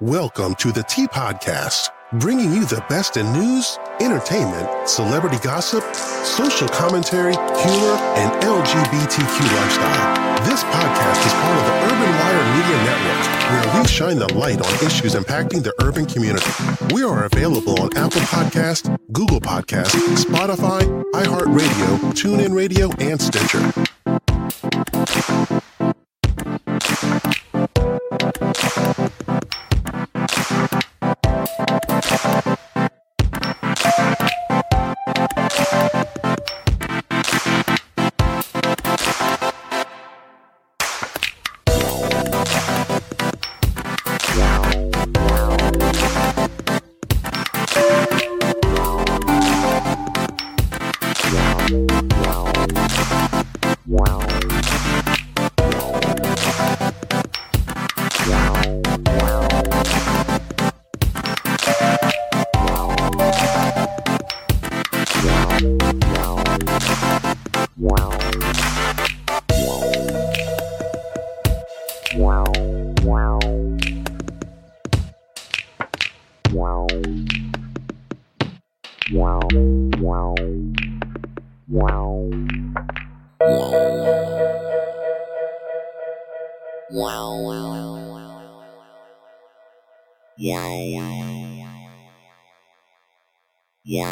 Welcome to the Tea Podcast, bringing you the best in news, entertainment, celebrity gossip, social commentary, humor, and LGBTQ lifestyle. This podcast is part of the Urban Wire Media Network, where we shine the light on issues impacting the urban community. We are available on Apple Podcast, Google Podcast, Spotify, iHeartRadio, TuneIn Radio, and Stitcher.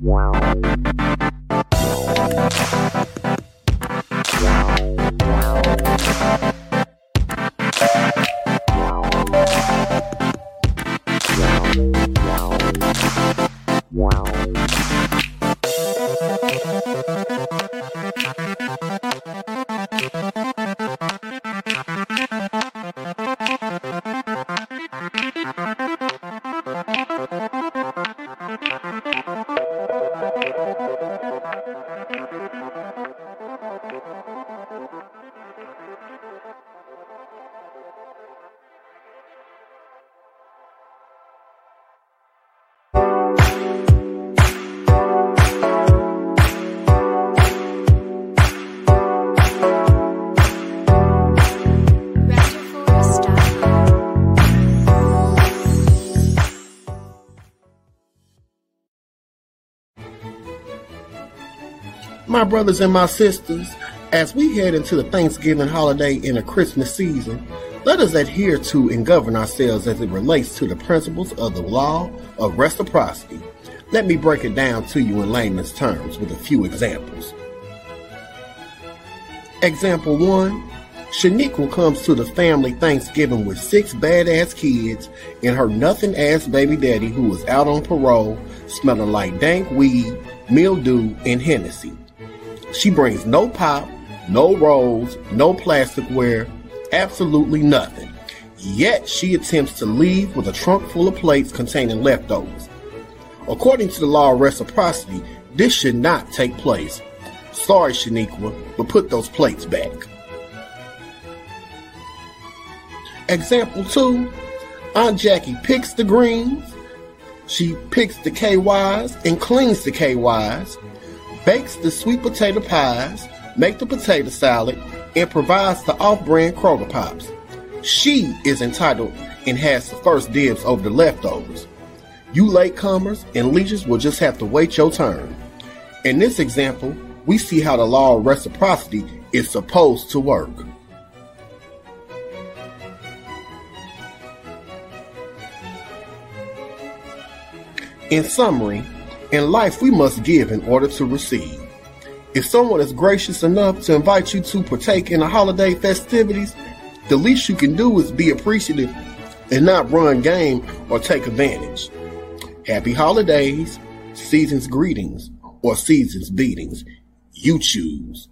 My brothers and my sisters, as we head into the Thanksgiving holiday and the Christmas season, let us adhere to and govern ourselves as it relates to the principles of the law of reciprocity. Let me break it down to you in layman's terms with a few examples. Example 1 Shaniqua comes to the family Thanksgiving with six badass kids and her nothing ass baby daddy who was out on parole, smelling like dank weed, mildew, and Hennessy. She brings no pop, no rolls, no plasticware, absolutely nothing. Yet she attempts to leave with a trunk full of plates containing leftovers. According to the law of reciprocity, this should not take place. Sorry, Shaniqua, but put those plates back. Example 2 Aunt Jackie picks the greens, she picks the KYs and cleans the KYs, bakes the sweet potato pies, makes the potato salad, and provides the off-brand Kroger Pops. She is entitled and has the first dibs over the leftovers. You latecomers and leeches will just have to wait your turn. In this example, we see how the law of reciprocity is supposed to work. In summary, in life, we must give in order to receive. If someone is gracious enough to invite you to partake in the holiday festivities, the least you can do is be appreciative and not run game or take advantage. Happy holidays, season's greetings, or season's beatings. You choose.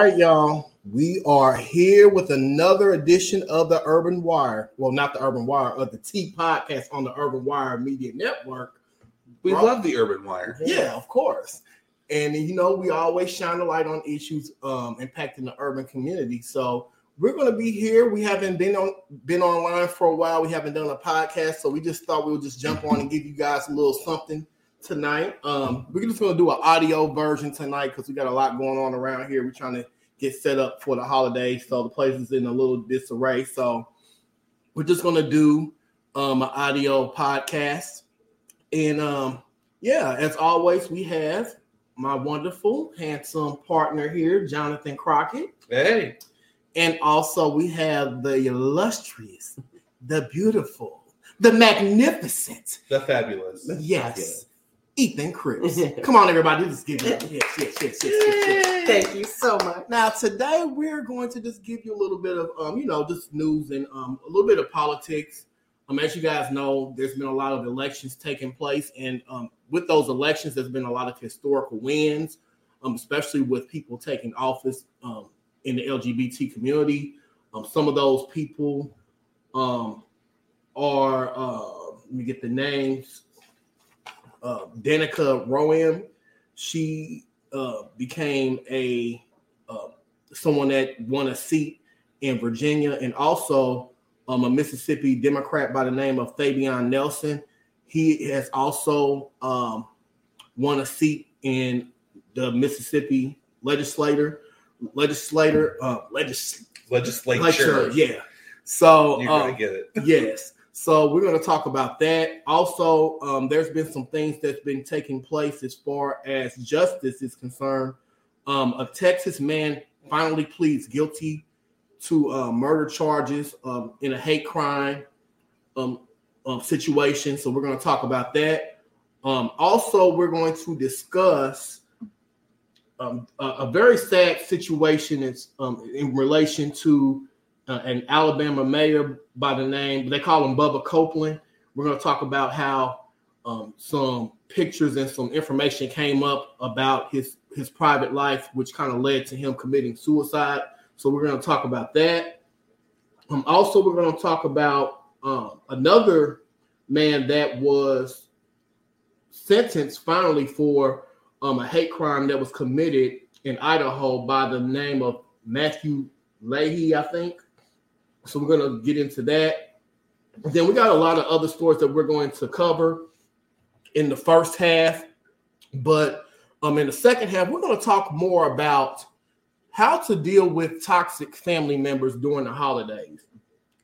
Right, y'all. We are here with another edition of the Urban Wire. Well, not the Urban Wire, of the Tea podcast on the Urban Wire Media Network. We love the Urban Wire. Yeah, of course. And you know, we always shine a light on issues um, impacting the urban community. So we're going to be here. We haven't been on been online for a while. We haven't done a podcast, so we just thought we would just jump on and give you guys a little something tonight. Um, we're just going to do an audio version tonight because we got a lot going on around here. We're trying to get set up for the holidays, so the place is in a little disarray. So we're just going to do um, an audio podcast, and um, yeah, as always, we have my wonderful, handsome partner here, Jonathan Crockett. Hey. And also we have the illustrious, the beautiful, the magnificent, the fabulous. Yes. Ethan Cripps. Come on, everybody. Let's give it up. Yes, yes, yes, yes, yes, yes. Thank you so much. Now, today we're going to just give you a little bit of um, you know, just news and um a little bit of politics. Um, as you guys know, there's been a lot of elections taking place, and um, with those elections, there's been a lot of historical wins, um, especially with people taking office um, in the LGBT community. Um, some of those people um, are, uh, let me get the names. Uh, Danica Roem, she uh, became a uh, someone that won a seat in Virginia, and also um, a Mississippi Democrat by the name of Fabian Nelson. He has also um, won a seat in the Mississippi legislator, legislator, uh, legis- Legislature. Yeah. So You're uh, gonna get it. yes. So we're going to talk about that. Also, um, there's been some things that's been taking place as far as justice is concerned. Um, a Texas man finally pleads guilty to uh, murder charges um, in a hate crime um, um, situation. So we're going to talk about that. Um, also, we're going to discuss a, a very sad situation um, in relation to uh, an Alabama mayor by the name, they call him Bubba Copeland. We're going to talk about how um, some pictures and some information came up about his his private life, which kind of led to him committing suicide. So we're going to talk about that. Um, also, we're going to talk about um, another man that was sentenced finally for um, a hate crime that was committed in Idaho by the name of Matthew Leahy, I think. So we're going to get into that. Then we got a lot of other stories that we're going to cover in the first half, but um, in the second half, we're going to talk more about how to deal with toxic family members during the holidays.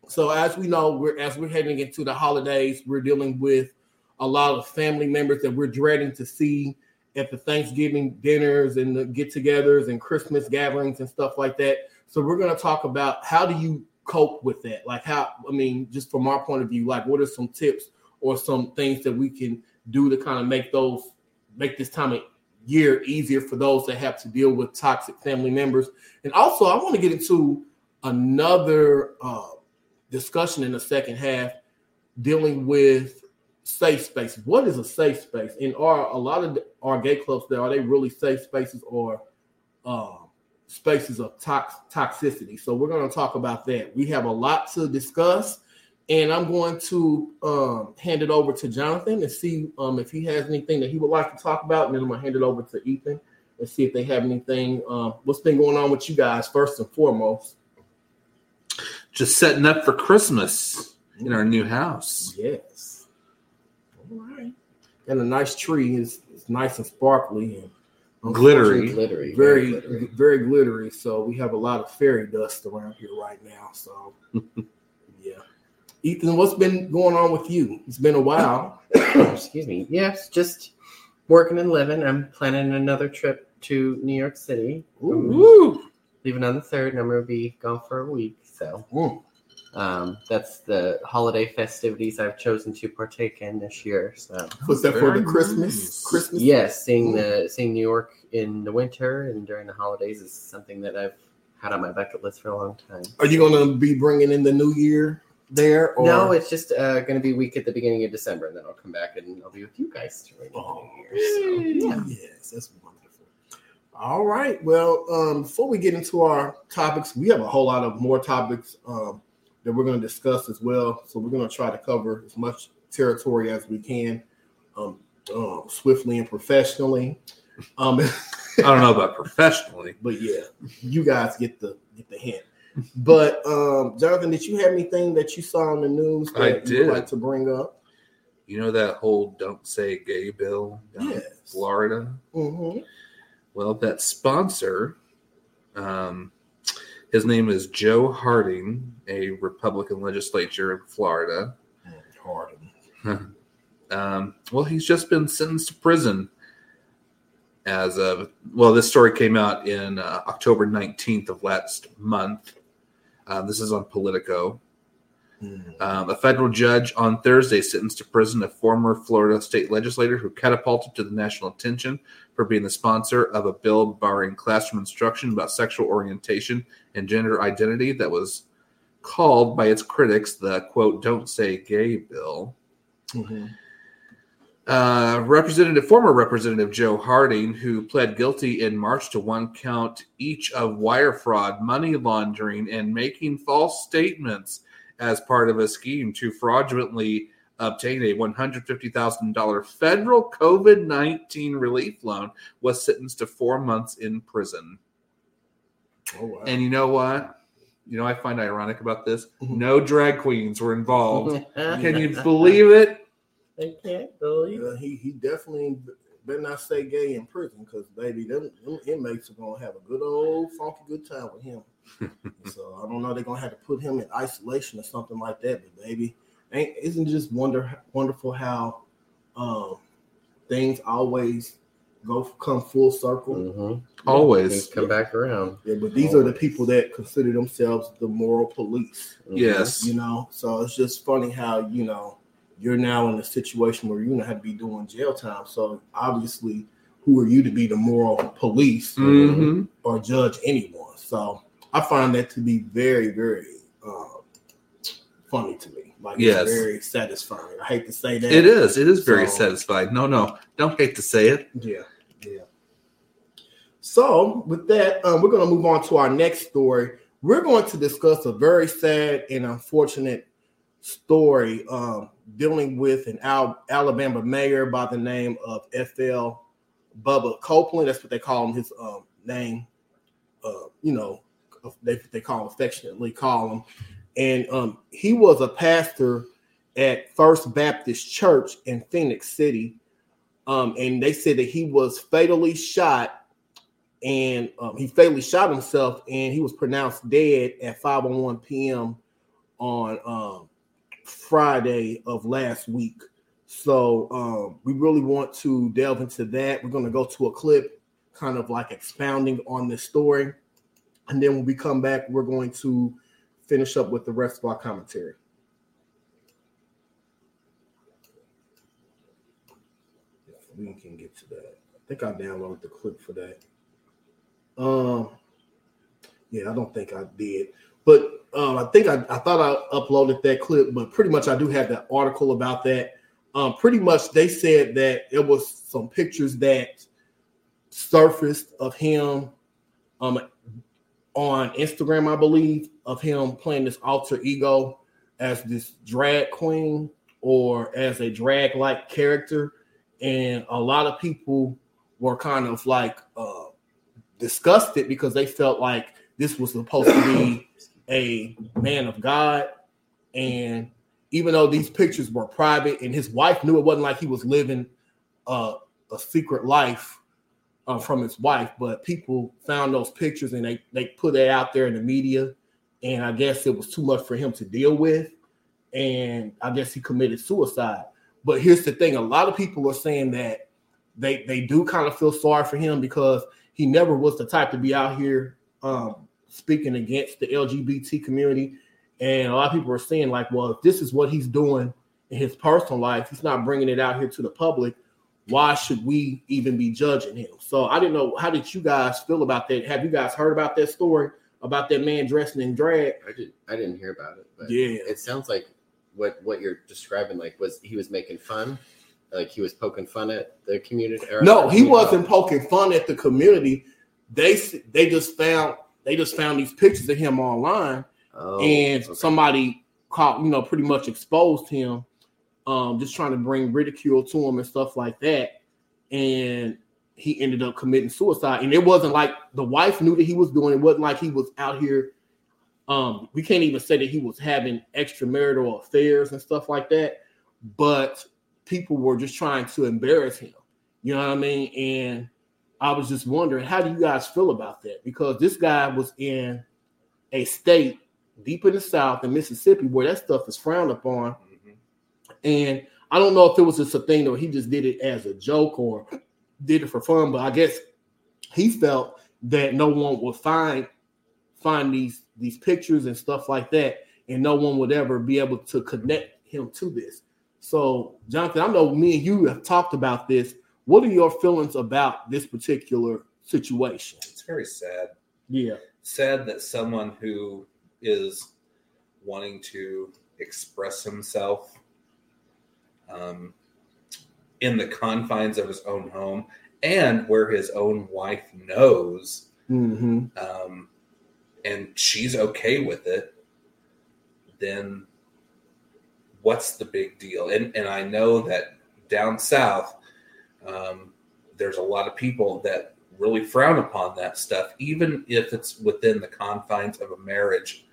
So as we know, we're as we're heading into the holidays, we're dealing with a lot of family members that we're dreading to see at the Thanksgiving dinners and the get-togethers and Christmas gatherings and stuff like that. So we're going to talk about how do you cope with that? Like how I mean, just from our point of view, like what are some tips or some things that we can do to kind of make those make this time of year easier for those that have to deal with toxic family members. And also, I want to get into another uh, discussion in the second half dealing with safe spaces. What is a safe space? And are a lot of our gay clubs there are they really safe spaces or uh, spaces of tox- toxicity? So we're going to talk about that. We have a lot to discuss. And I'm going to um, hand it over to Jonathan and see um, if he has anything that he would like to talk about. And then I'm going to hand it over to Ethan and see if they have anything. Um, what's been going on with you guys, first and foremost? Just setting up for Christmas in our new house. Yes. All right. And a nice tree is it's nice and sparkly and Glittery. glittery, very glittery. very glittery. So we have a lot of fairy dust around here right now. So yeah. Ethan, what's been going on with you? It's been a while. Excuse me. Yes, just working and living. I'm planning another trip to New York City. I'm Ooh. leaving on the third, and I'm going to be gone for a week. So Mm. Um, that's the holiday festivities I've chosen to partake in this year. So Was that for the Christmas? nice. Christmas? yes, seeing the seeing New York in the winter and during the holidays is something that I've had on my bucket list for a long time. Are you going to be bringing in the new year there? Or? No, it's just uh, going to be a week at the beginning of December, and then I'll come back and I'll be with you guys during the Oh, new year. So, yeah. Yes, that's wonderful. All right. Well, um, before we get into our topics, we have a whole lot of more topics um, that we're going to discuss as well. So we're going to try to cover as much territory as we can, um, um, swiftly and professionally. Um, I don't know about professionally. but yeah, you guys get the get the hint. But um, Jonathan, did you have anything that you saw in the news that I did. like to bring up? You know that whole "Don't Say Gay" bill down in Yes. Florida. Mm-hmm. Well, that sponsor, um, his name is Joe Harding, a Republican legislature in Florida. Harden. Um, well, he's just been sentenced to prison as of well. This story came out in uh, October nineteenth of last month. Uh, this is on Politico. Mhm. Um, a federal judge on Thursday sentenced to prison a former Florida state legislator who catapulted to the national attention for being the sponsor of a bill barring classroom instruction about sexual orientation and gender identity that was called by its critics the quote "Don't Say Gay" bill. Mhm. Uh, Representative, former Representative Joe Harding, who pled guilty in March to one count each of wire fraud, money laundering, and making false statements as part of a scheme to fraudulently obtain a $150,000 federal COVID 19 relief loan, was sentenced to four months in prison. Oh wow. And you know what? You know, I find ironic about this. Mhm. No drag queens were involved. Can you believe it? I can't believe Uh, he he definitely better not stay gay in prison because baby, them, them inmates are gonna have a good old funky good time with him. so I don't know they're gonna have to put him in isolation or something like that. But baby, ain't isn't it just wonder wonderful how um things always go come full circle. Mhm. Always. Things come back around. Yeah, but these are the people that consider themselves the moral police. Mhm. Yes. You know, so it's just funny how you know you're now in a situation where you're gonna have to be doing jail time. So obviously, who are you to be the moral police hmm or judge anyone? So I find that to be very, very uh, funny to me. Like Yes. it's very satisfying. I hate to say that. It is. It is very So- satisfying. No, no, don't hate to say it. Yeah, So with that, um, we're going to move on to our next story. We're going to discuss a very sad and unfortunate story um, dealing with an Al- Alabama mayor by the name of F.L. Bubba Copeland. That's what they call him. His um, name, uh, you know, they they call him affectionately call him, and um, he was a pastor at First Baptist Church in Phenix City um, and they said that he was fatally shot, and um, he fatally shot himself, and he was pronounced dead at 5:01 p.m. on um, Friday of last week. So um, we really want to delve into that. We're going to go to a clip, kind of like expounding on this story, and then when we come back, we're going to finish up with the rest of our commentary. We can get to that. I think I downloaded the clip for that. Um, yeah, I don't think I did, but um, I think I, I thought I uploaded that clip, but pretty much I do have that article about that. Um, pretty much they said that it was some pictures that surfaced of him um on Instagram, I believe, of him playing this alter ego as this drag queen or as a drag like character and a lot of people were kind of like uh, disgusted because they felt like this was supposed to be a man of God, and even though these pictures were private, and his wife knew it wasn't like he was living uh, a secret life uh, from his wife, but people found those pictures and they they put it out there in the media, and I guess it was too much for him to deal with, and I guess he committed suicide. But here's the thing: a lot of people are saying that they they do kind of feel sorry for him because he never was the type to be out here um, speaking against the LGBT community. And a lot of people are saying like, well, if this is what he's doing in his personal life, he's not bringing it out here to the public. Why should we even be judging him? So I didn't know. How did you guys feel about that? Have you guys heard about that story about that man dressing in drag? I did. I didn't hear about it, but Yeah. it sounds like what what you're describing. Like, was he was making fun? Like he was poking fun at the community? or- No, he wasn't poking fun at the community. they they just found they just found these pictures of him online, Oh, and okay. somebody caught you know pretty much exposed him, um, just trying to bring ridicule to him and stuff like that, and he ended up committing suicide. And it wasn't like the wife knew that he was doing it. wasn't like he was out here. Um, we can't even say that he was having extramarital affairs and stuff like that, but people were just trying to embarrass him. You know what I mean? And I was just wondering, how do you guys feel about that? Because this guy was in a state deep in the South in Mississippi where that stuff is frowned upon. Mhm. And I don't know if it was just a thing or he just did it as a joke or did it for fun, but I guess he felt that no one would find find these these pictures and stuff like that, and no one would ever be able to connect him to this. So, Jonathan, I know me and you have talked about this. What are your feelings about this particular situation? It's very sad. Yeah. Sad that someone who is wanting to express himself um, in the confines of his own home and where his own wife knows Mm-hmm. um, and she's okay with it, then what's the big deal? And and I know that down south, um, there's a lot of people that really frown upon that stuff, even if it's within the confines of a marriage.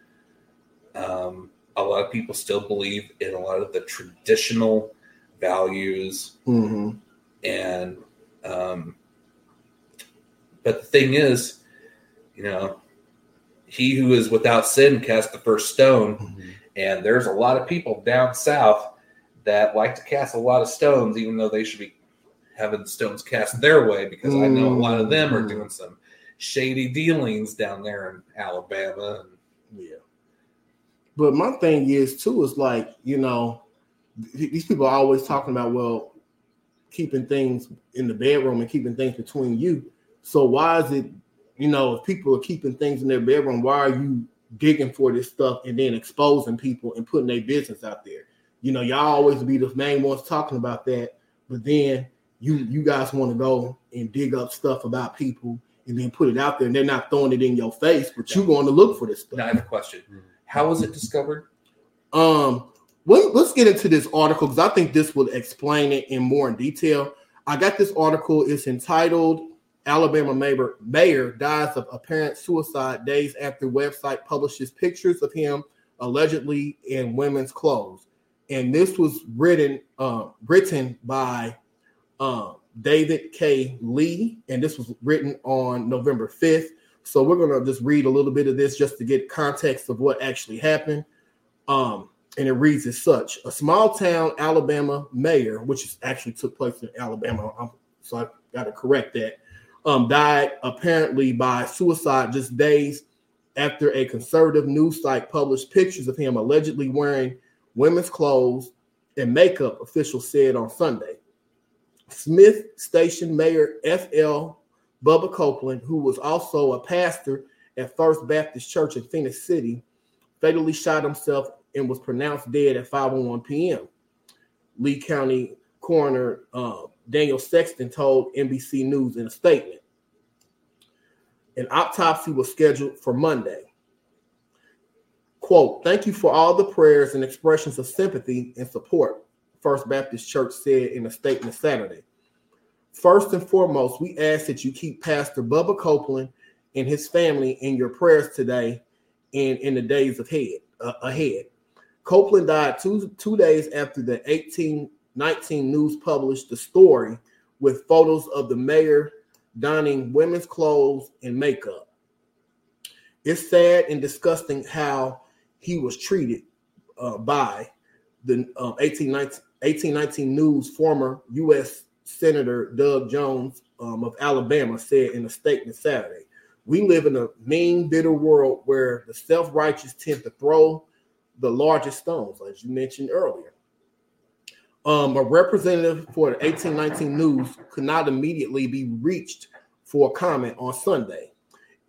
Um, a lot of people still believe in a lot of the traditional values Mm-hmm. and um, but the thing is you know he who is without sin cast the first stone mm-hmm. and there's a lot of people down south that like to cast a lot of stones even though they should be having stones cast their way because i know a lot of them are mm. doing some shady dealings down there in alabama and Yeah. But my thing is too is like, you know, these people are always talking about, well, keeping things in the bedroom and keeping things between you. So why is it, you know, if people are keeping things in their bedroom, why are you digging for this stuff and then exposing people and putting their business out there? You know, y'all always be the main ones talking about that, but then you you guys want to go and dig up stuff about people and then put it out there and they're not throwing it in your face, but you're going to look for this stuff. now i have a question how was it discovered Um, let, us get into this article because I think this will explain it in more in detail. I got this article. It's entitled "Alabama Mayor Mayor Dies of Apparent Suicide Days After Website Publishes Pictures of Him Allegedly in Women's Clothes." And this was written uh, written by um, David K. Li, and this was written on November fifth. So we're gonna just read a little bit of this just to get context of what actually happened. Um, and it reads as such: A small town Alabama mayor, which is actually took place in Alabama, um, so I got to correct that, um, died apparently by suicide just days after a conservative news site published pictures of him allegedly wearing women's clothes and makeup. Officials said on Sunday. Smith Station Mayor F.L. Bubba Copeland, who was also a pastor at First Baptist Church in Phenix City, fatally shot himself and was pronounced dead at 5:01 p.m. Lee County Coroner uh, Daniel Sexton told NBC News in a statement. An autopsy was scheduled for Monday. Quote, thank you for all the prayers and expressions of sympathy and support, First Baptist Church said in a statement Saturday. First and foremost, we ask that you keep Pastor Bubba Copeland and his family in your prayers today and in the days ahead. Uh, ahead. Copeland died two, two days after the 1819 news published the story with photos of the mayor donning women's clothes and makeup. It's sad and disgusting how he was treated uh, by the um, 1819, 1819 News former U.S. Senator Doug Jones um, of Alabama said in a statement Saturday. We live in a mean, bitter world where the self righteous tend to throw the largest stones, as you mentioned earlier. Um, a representative for the 1819 News could not immediately be reached for a comment on Sunday.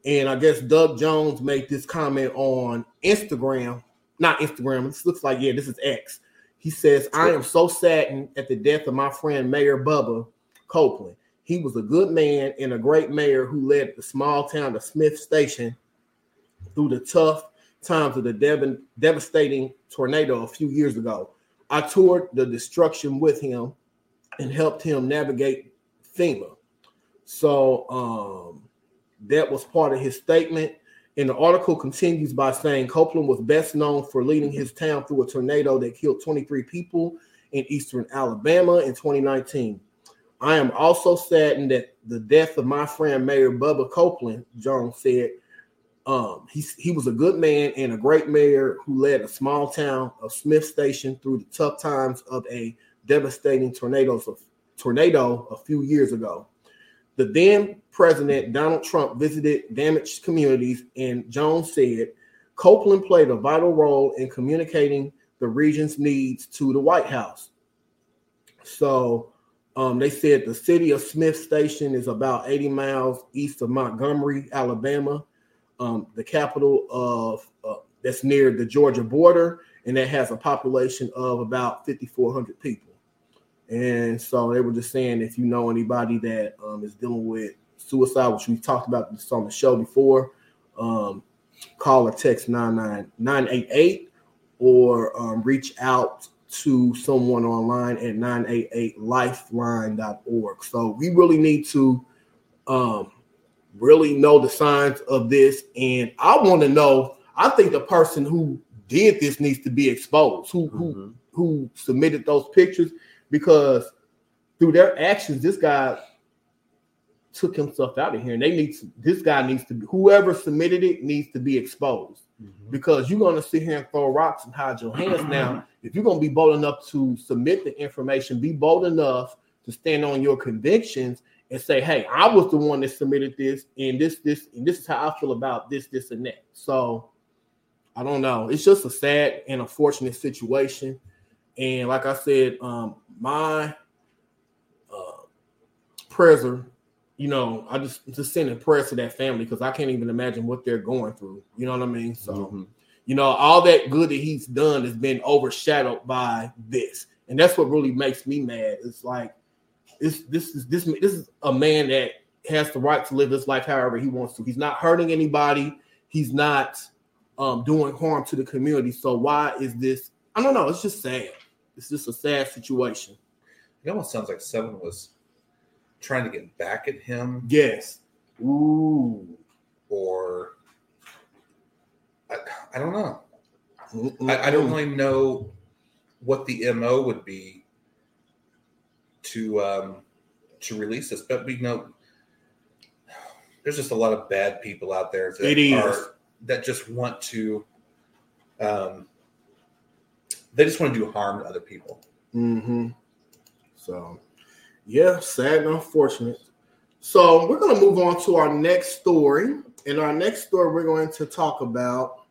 And I guess Doug Jones made this comment on Instagram, not Instagram. This looks like, yeah, this is X. He says, I am so saddened at the death of my friend Mayor Bubba Copeland. he was a good man and a great mayor who led the small town of Smith Station through the tough times of the dev- devastating tornado a few years ago. I toured the destruction with him and helped him navigate FEMA. So um, that was part of his statement. And the article continues by saying Copeland was best known for leading his town through a tornado that killed 23 people in eastern Alabama in 2019. I am also saddened that the death of my friend Mayor Bubba Copeland, Jones said, um, he, he was a good man and a great mayor who led a small town of Smith Station through the tough times of a devastating tornadoes of tornado a few years ago. The then president Donald Trump visited damaged communities, and Jones said Copeland played a vital role in communicating the region's needs to the White House. So um, they said the city of Smith Station is about 80 miles east of Montgomery, Alabama, um, the capital of uh, that's near the Georgia border, and that has a population of about 5,400 people. And so they were just saying if you know anybody that um, is dealing with suicide, which we've talked about this on the show before, um, call or text 988 or um, reach out to someone online at 988lifeline.org. So we really need to um, really know the signs of this. And I want to know, I think the person who did this needs to be exposed, who mm-hmm. who who submitted those pictures, because through their actions, this guy took himself out of here. And they need to, this guy needs to be whoever submitted it needs to be exposed mm-hmm. because you're gonna sit here and throw rocks and hide your hands now. If you're gonna be bold enough to submit the information, be bold enough to stand on your convictions and say, "Hey, I was the one that submitted this, and this, this, and this is how I feel about this, this, and that." So, I don't know. It's just a sad and unfortunate situation, and like I said, um, my uh, prayers are, you know, I just just sending prayers to that family because I can't even imagine what they're going through. You know what I mean? So, mm-hmm. you know, all that good that he's done has been overshadowed by this, and that's what really makes me mad. It's like this this is this this is a man that has the right to live his life however he wants to. He's not hurting anybody. He's not um, doing harm to the community. So why is this? I don't know. It's just sad. It's just a sad situation. It almost sounds like someone was trying to get back at him. Yes. Ooh. Or I, I don't know. I, I, don't really know what the mo would be to um, to release this. But we know there's just a lot of bad people out there that are that just want to um, they just want to do harm to other people. Mm-hmm. So yeah, sad and unfortunate. So we're going to move on to our next story. And our next story we're going to talk about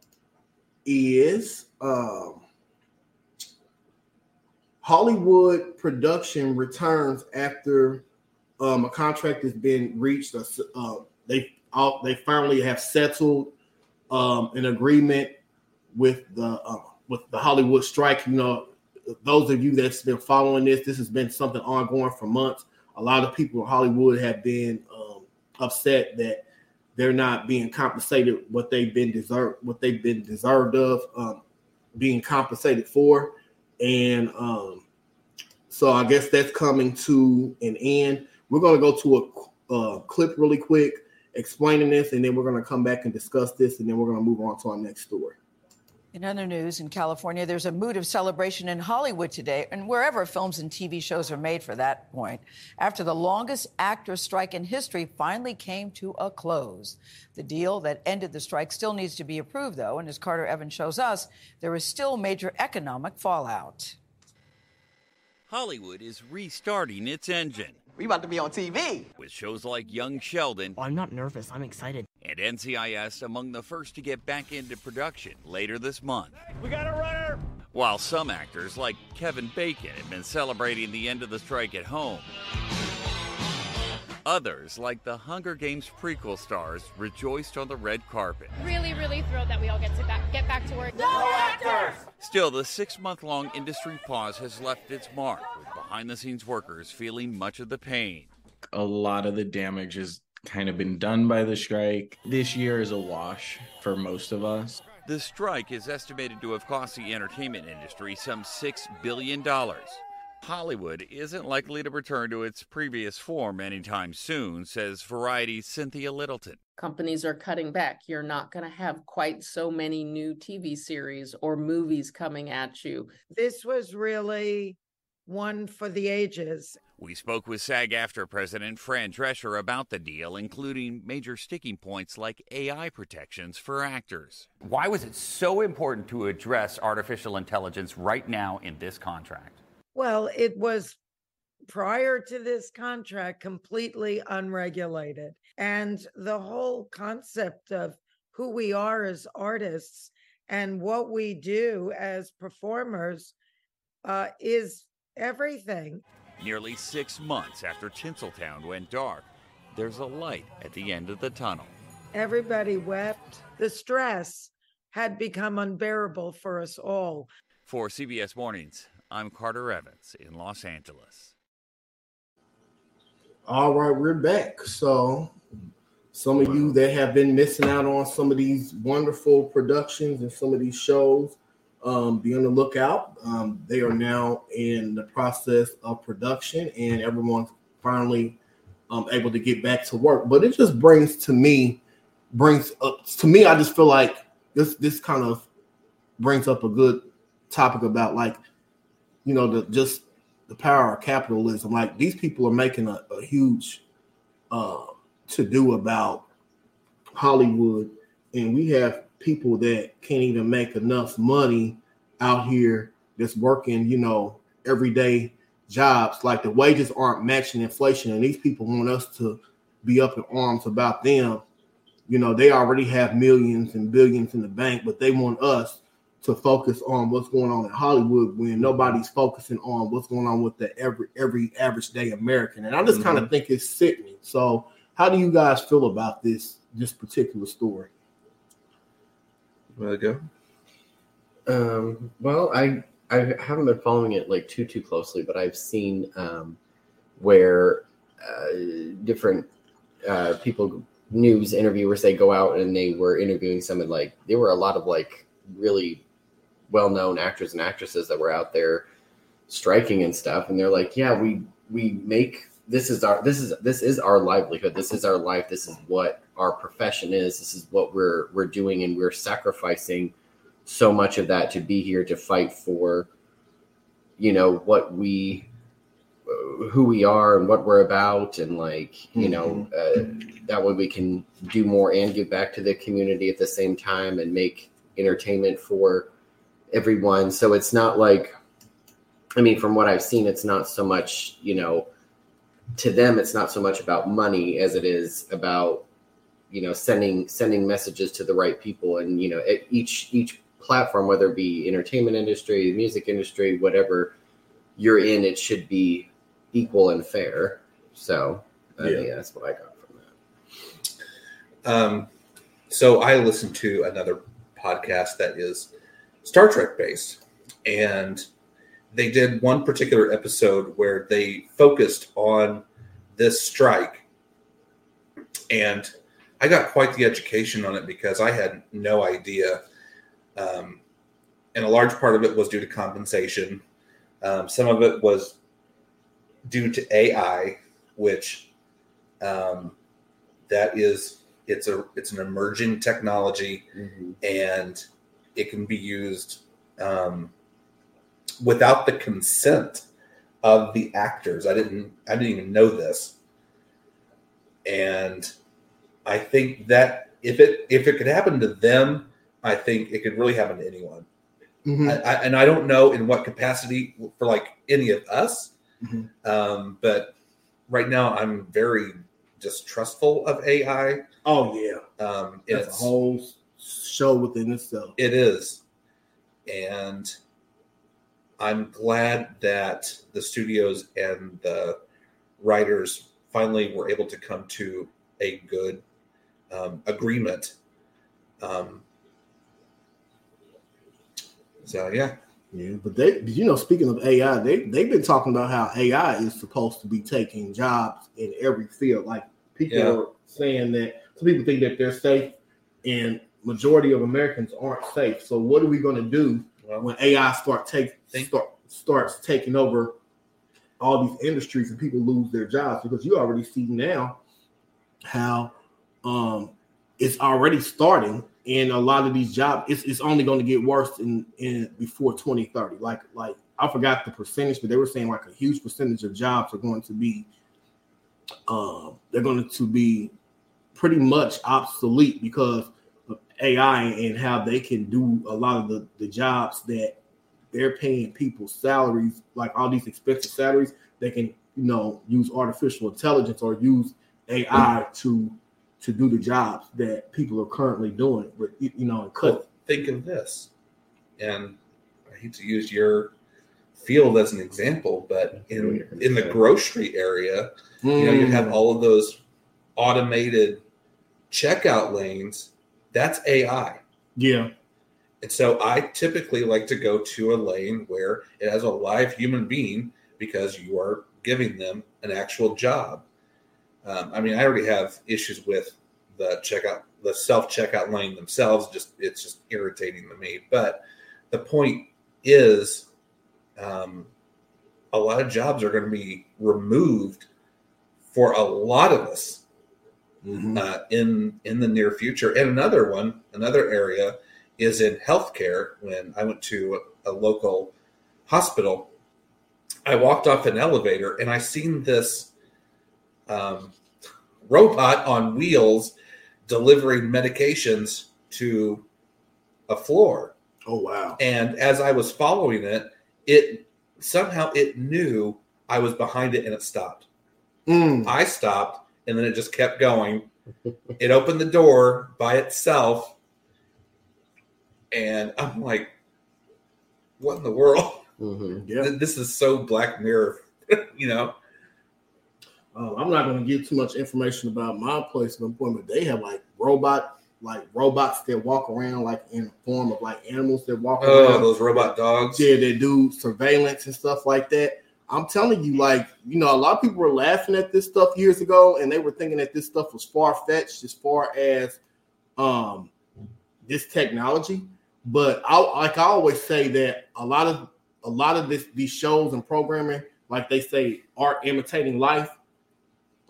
is um, Hollywood production returns after um, a contract has been reached. Uh, they all, they finally have settled um, an agreement with the uh, with the Hollywood strike. You know, those of you that's been following this, this has been something ongoing for months. A lot of people in Hollywood have been um, upset that they're not being compensated what they've been deserved, what they've been deserved of um, being compensated for. And um, so I guess that's coming to an end. We're going to go to a uh, clip really quick explaining this, and then we're going to come back and discuss this, and then we're going to move on to our next story. In other news, in California, there's a mood of celebration in Hollywood today, and wherever films and TV shows are made for that point, after the longest actor strike in history finally came to a close. The deal that ended the strike still needs to be approved, though, and as Carter Evans shows us, there is still major economic fallout. Hollywood is restarting its engine. We about to be on TV. With shows like Young Sheldon. Oh, I'm not nervous. I'm excited. And NCIS among the first to get back into production later this month. We got a runner! While some actors, like Kevin Bacon, have been celebrating the end of the strike at home. Others, like the Hunger Games prequel stars, rejoiced on the red carpet. Really, really thrilled that we all get to back, get back to work. No actors! Still, the six month long industry pause has left its mark, with behind the scenes workers feeling much of the pain. A lot of the damage has kind of been done by the strike. This year is a wash for most of us. The strike is estimated to have cost the entertainment industry some $6 billion. Hollywood isn't likely to return to its previous form anytime soon, says Variety's Cynthia Littleton. Companies are cutting back. You're not going to have quite so many new TV series or movies coming at you. This was really one for the ages. We spoke with SAG AFTRA President Fran Drescher about the deal, including major sticking points like AI protections for actors. Why was it so important to address artificial intelligence right now in this contract? Well, it was prior to this contract completely unregulated. And the whole concept of who we are as artists and what we do as performers uh, is everything. Nearly six months after Tinseltown went dark, there's a light at the end of the tunnel. Everybody wept. The stress had become unbearable for us all. For CBS Mornings, I'm Carter Evans in Los Angeles. All right, we're back. So, some of you that have been missing out on some of these wonderful productions and some of these shows, um, be on the lookout. Um, they are now in the process of production, and everyone's finally um, able to get back to work. But it just brings to me, brings up to me. I just feel like this this kind of brings up a good topic about like, you know, the just the power of capitalism. Like these people are making a, a huge uh, to do about Hollywood, and we have people that can't even make enough money out here that's working, you know, everyday jobs. Like the wages aren't matching inflation, and these people want us to be up in arms about them. You know, they already have millions and billions in the bank, but they want us to focus on what's going on in Hollywood when nobody's focusing on what's going on with the every every average day American. And I just mm-hmm. kind of think it's sickening. So, how do you guys feel about this this particular story? Want to go? Um, well, I I haven't been following it like too too closely, but I've seen um, where uh, different uh, people news interviewers they go out and they were interviewing someone like there were a lot of like really well-known actors and actresses that were out there striking and stuff and they're like yeah we we make this is our this is this is our livelihood. This is our life. This is what our profession is. This is what we're we're doing and we're sacrificing so much of that to be here to fight for you know what we who we are and what we're about and like you know mm-hmm. uh, that way we can do more and give back to the community at the same time and make entertainment for everyone. So it's not like, I mean, from what I've seen, it's not so much, you know, to them, it's not so much about money as it is about, you know, sending sending messages to the right people, and you know, each each platform, whether it be entertainment industry, music industry, whatever you're in, it should be equal and fair. So, uh, yeah. yeah, that's what I got from that. Um, so I listened to another podcast that is Star Trek based. And they did one particular episode where they focused on this strike. And I got quite the education on it because I had no idea. Um, and a large part of it was due to compensation. Um, some of it was due to AI, which um, that is it's a it's an emerging technology, mm-hmm. and it can be used um, without the consent of the actors. I didn't I didn't even know this, and I think that if it if it could happen to them, I think it could really happen to anyone. Mm-hmm. I, I, and I don't know in what capacity for like any of us, mm-hmm. um, but right now I'm very distrustful of AI. Oh yeah, um, it's a whole show within itself. It is, and I'm glad that the studios and the writers finally were able to come to a good um, agreement. Um, so yeah, Yeah, but they, you know, speaking of AI, they they've been talking about how AI is supposed to be taking jobs in every field. Like people Yeah. are saying that some people think that they're safe, and majority of Americans aren't safe. So what are we going to do when AI start take start starts taking over all these industries and people lose their jobs? Because you already see now how um it's already starting and a lot of these jobs it's, it's only going to get worse in in before 2030 like like i forgot the percentage but they were saying like a huge percentage of jobs are going to be um they're going to be pretty much obsolete because ai and how they can do a lot of the the jobs that they're paying people salaries like all these expensive salaries they can you know use artificial intelligence or use ai to to do the jobs that people are currently doing but you know and cut Well, think of this, and I hate to use your field as an example, but in in the grocery area, you know, you have Mm. all of those automated checkout lanes. That's AI. yeah And so I typically like to go to a lane where it has a live human being because you are giving them an actual job. Um, I mean, I already have issues with the checkout, the self checkout lane themselves. Just it's just irritating to me. But the point is, um, a lot of jobs are going to be removed for a lot of us uh, in in the near future. And another one, another area is in healthcare. When I went to a, a local hospital, I walked off an elevator and I seen this um, robot on wheels delivering medications to a floor. Oh wow! And as I was following it, it somehow it knew I was behind it and it stopped. Mm. I stopped and then it just kept going. it opened the door by itself. And I'm like, what in the world? Yeah. This is so Black Mirror, you know? Um, I'm not going to give too much information about my place of employment. They have like robot, like robots that walk around like in the form of like animals that walk Oh, around. those robot dogs. Yeah, they do surveillance and stuff like that. I'm telling you, like, you know, a lot of people were laughing at this stuff years ago, and they were thinking that this stuff was far fetched as far as um this technology. But I like I always say that a lot of a lot of this these shows and programming, like they say, art imitating life.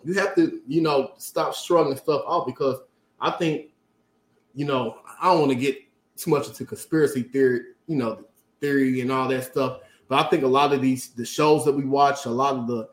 You have to, you know, stop shrugging stuff off because I think, you know, I don't want to get too much into conspiracy theory, you know, theory and all that stuff. But I think a lot of these the shows that we watch, a lot of the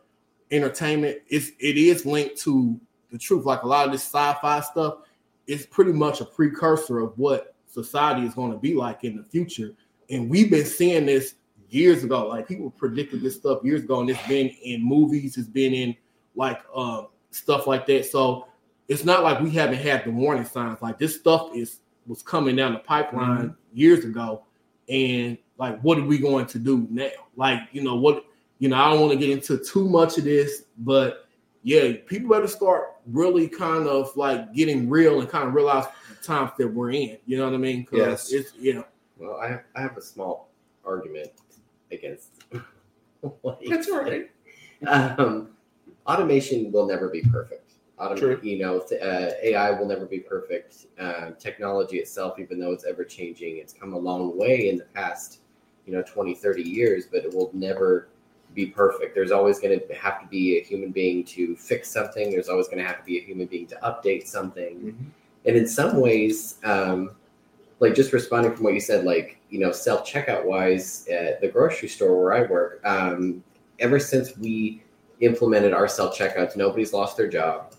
entertainment, is it is linked to the truth. Like a lot of this sci-fi stuff is pretty much a precursor of what society is going to be like in the future. And we've been seeing this years ago. Like people predicted this stuff years ago, and it's been in movies, it's been in like um stuff like that. So it's not like we haven't had the warning signs. Like this stuff is was coming down the pipeline years ago. And like, what are we going to do now? Like, you know, what you know, I don't want to get into too much of this, but yeah, people better start really kind of like getting real and kind of realize the times that we're in. You know what I mean? 'Cause Yes. It's you know. Well, I have, I have a small argument against. like, That's all right. Um, automation will never be perfect. Autom- True. You know, th- uh, AI will never be perfect. Uh, technology itself, even though it's ever changing, it's come a long way in the past, you know, 20, 30 years, but it will never be perfect. There's always going to have to be a human being to fix something. There's always going to have to be a human being to update something. And in some ways, um, like just responding from what you said, like you know, self checkout wise at the grocery store where I work, um, ever since we implemented our self checkouts, nobody's lost their job.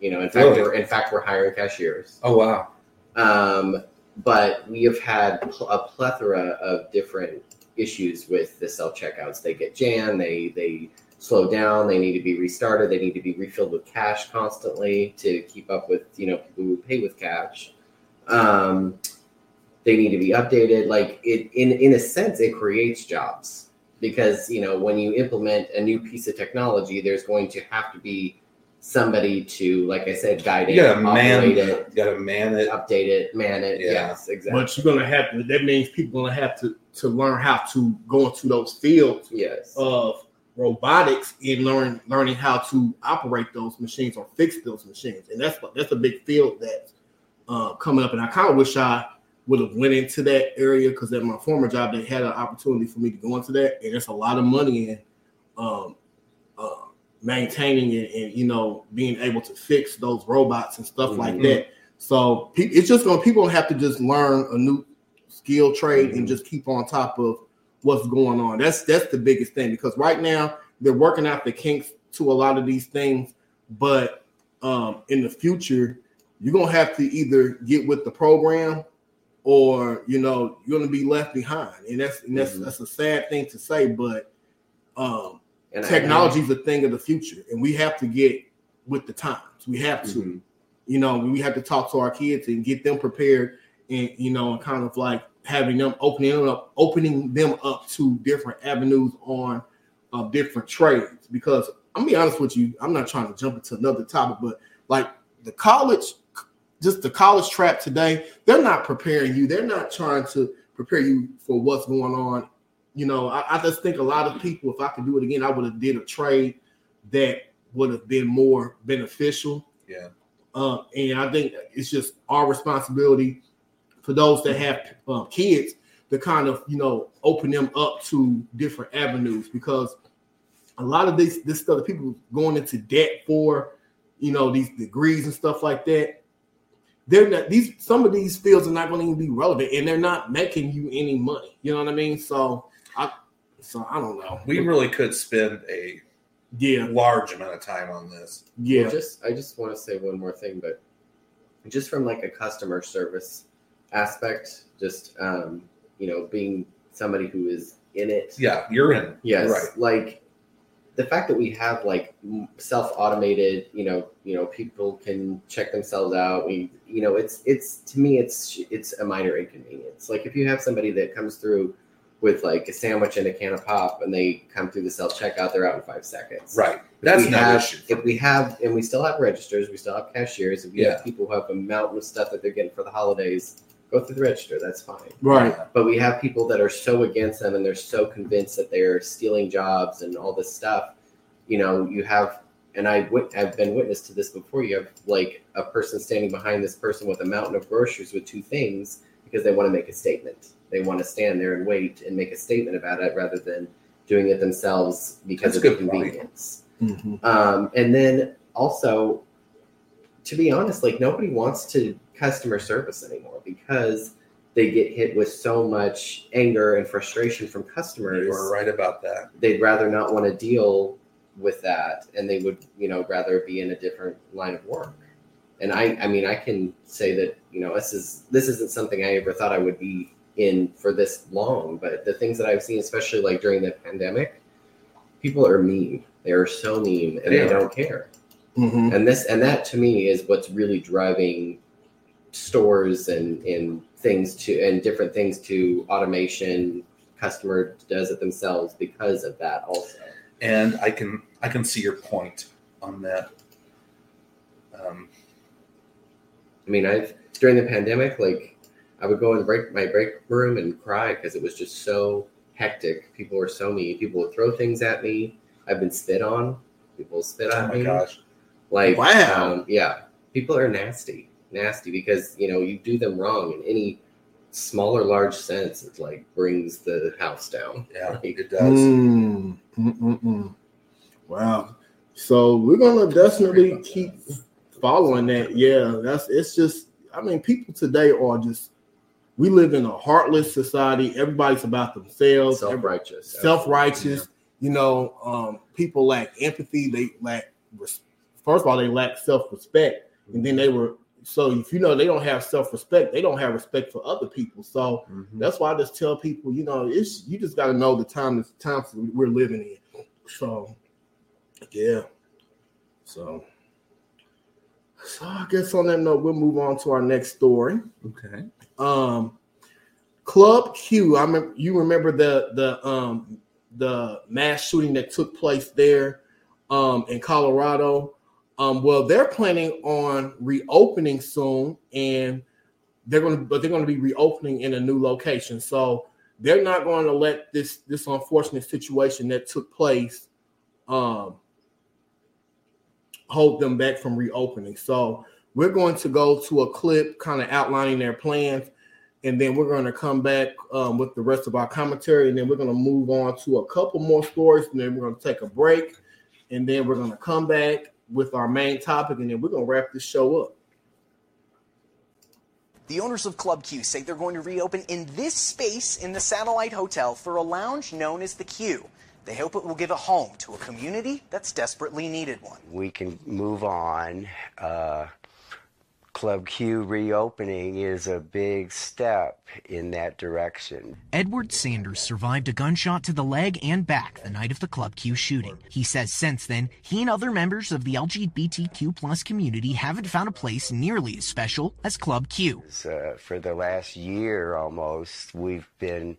You know, in fact, Really? we're in fact we're hiring cashiers. Oh, wow. Um, but we have had a plethora of different issues with the self checkouts. They get jammed. They they slow down. They need to be restarted. They need to be refilled with cash constantly to keep up with you know people who pay with cash. Um, they need to be updated. Like it in in a sense, it creates jobs because you know when you implement a new piece of technology, there's going to have to be somebody to, like I said, guide it, You gotta man, operate you it, gotta man it. update it, man it. Yeah. Yes, exactly. But you're gonna have to. That means people gonna have to to learn how to go into those fields yes. of robotics and learn learning how to operate those machines or fix those machines. And that's that's a big field that's uh, coming up. And I kind of wish I would have went into that area because at my former job they had an opportunity for me to go into that, and there's a lot of money in um, uh, maintaining it and you know being able to fix those robots and stuff like Mhm. that. So it's just gonna people have to just learn a new skill trade and just keep on top of what's going on. That's that's the biggest thing because right now they're working out the kinks to a lot of these things, but um, in the future you're gonna have to either get with the program or you know you're gonna be left behind, and that's and that's Mhm. that's a sad thing to say, but um, And technology is a thing of the future, and we have to get with the times. We have to, Mhm. you know, we have to talk to our kids and get them prepared, and you know, and kind of like having them opening them up, opening them up to different avenues on uh, different trades. Because I'm be honest with you, I'm not trying to jump into another topic, but like the college, just the college trap today, they're not preparing you. They're not trying to prepare you for what's going on you know, I, I just think a lot of people, if I could do it again, I would have did a trade that would have been more beneficial. Yeah. Uh, and I think it's just our responsibility for those that have um, kids to kind of, you know, open them up to different avenues because a lot of this this stuff people going into debt for, you know, these degrees and stuff like that. They're not these some of these fields are not going to even be relevant and they're not making you any money. You know what I mean? So I so I don't know. We really could spend a yeah large amount of time on this. yeah Well, just I just want to say one more thing, but just from like a customer service aspect, just um, you know, being somebody who is in it. Yeah, you're in. Yes, Right. like the fact that we have like self-automated, you know, you know, people can check themselves out. We, you know, it's it's to me, it's it's a minor inconvenience. Like if you have somebody that comes through with like a sandwich and a can of pop, and they come through the self checkout, they're out in five seconds. Right. If That's no have, issue. If we have, and we still have registers, we still have cashiers. If we Yeah. have people who have a mountain of stuff that they're getting for the holidays, go through the register. That's fine. right But we have people that are so against them and they're so convinced that they're stealing jobs and all this stuff. You know, you have, and I wit- I've been witness to this before. You have like a person standing behind this person with a mountain of groceries with two things because they want to make a statement. They want to stand there and wait and make a statement about it rather than doing it themselves because That's of good point. convenience. Mhm. Um, and then also, to be honest, like nobody wants to customer service anymore because they get hit with so much anger and frustration from customers. You are right about that. They'd rather not want to deal with that, and they would, you know, rather be in a different line of work. And I, I mean, I can say that you know this is this isn't something I ever thought I would be in for this long, but the things that I've seen, especially like during the pandemic, people are mean. They are so mean, and They they don't care Mhm. and this and that to me is what's really driving stores and and things to and different things to automation customer does it themselves because of that also And I can I can see your point on that. Um, i mean i've during the pandemic like i would go in break my break room and cry because it was just so hectic people were so mean people would throw things at me i've been spit on people spit on oh on my me gosh. Like, Wow. um, yeah, people are nasty, nasty because you know you do them wrong in any small or large sense. It like brings the house down. Yeah, Like, it does. Mm, mm, mm, mm. Wow. So we're gonna definitely keep following that. Yeah, that's it's just I mean, people today are just we live in a heartless society. Everybody's about themselves, self-righteous, self-righteous. You know, um, people lack empathy. They lack res- first of all, they lack self-respect, and then they were so if you know they don't have self-respect, they don't have respect for other people. So Mhm. that's why I just tell people, you know, it's you just got to know the time the times we're living in. So, yeah. So, so I guess on that note, we'll move on to our next story. Okay. Um, Club Q. I remember you remember the the um the mass shooting that took place there um in Colorado. Um, well, they're planning on reopening soon, and they're going to, but they're going to be reopening in a new location. So they're not going to let this this unfortunate situation that took place um, hold them back from reopening. So we're going to go to a clip, kind of outlining their plans, and then we're going to come back um, with the rest of our commentary, and then we're going to move on to a couple more stories, and then we're going to take a break, and then we're going to come back with our main topic, and then we're going to wrap this show up. The owners of Club Q say they're going to reopen in this space in the Satellite Hotel for a lounge known as the Q. They hope it will give a home to a community that's desperately needed one. We can move on. Uh, Club Q reopening is a big step in that direction. Edward Sanders survived a gunshot to the leg and back the night of the Club Q shooting. He says since then, he and other members of the LGBTQ plus community haven't found a place nearly as special as Club Q. Uh, for the last year almost, we've been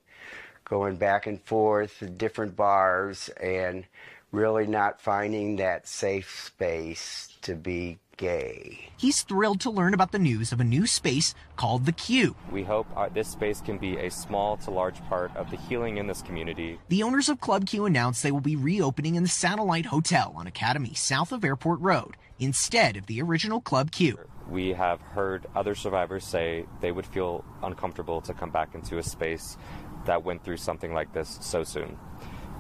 going back and forth to different bars and really not finding that safe space to be gay. He's thrilled to learn about the news of a new space called the Q. We hope our, this space can be a small to large part of the healing in this community. The owners of Club Q announced they will be reopening in the Satellite Hotel on Academy south of Airport Road instead of the original Club Q. We have heard other survivors say they would feel uncomfortable to come back into a space that went through something like this so soon.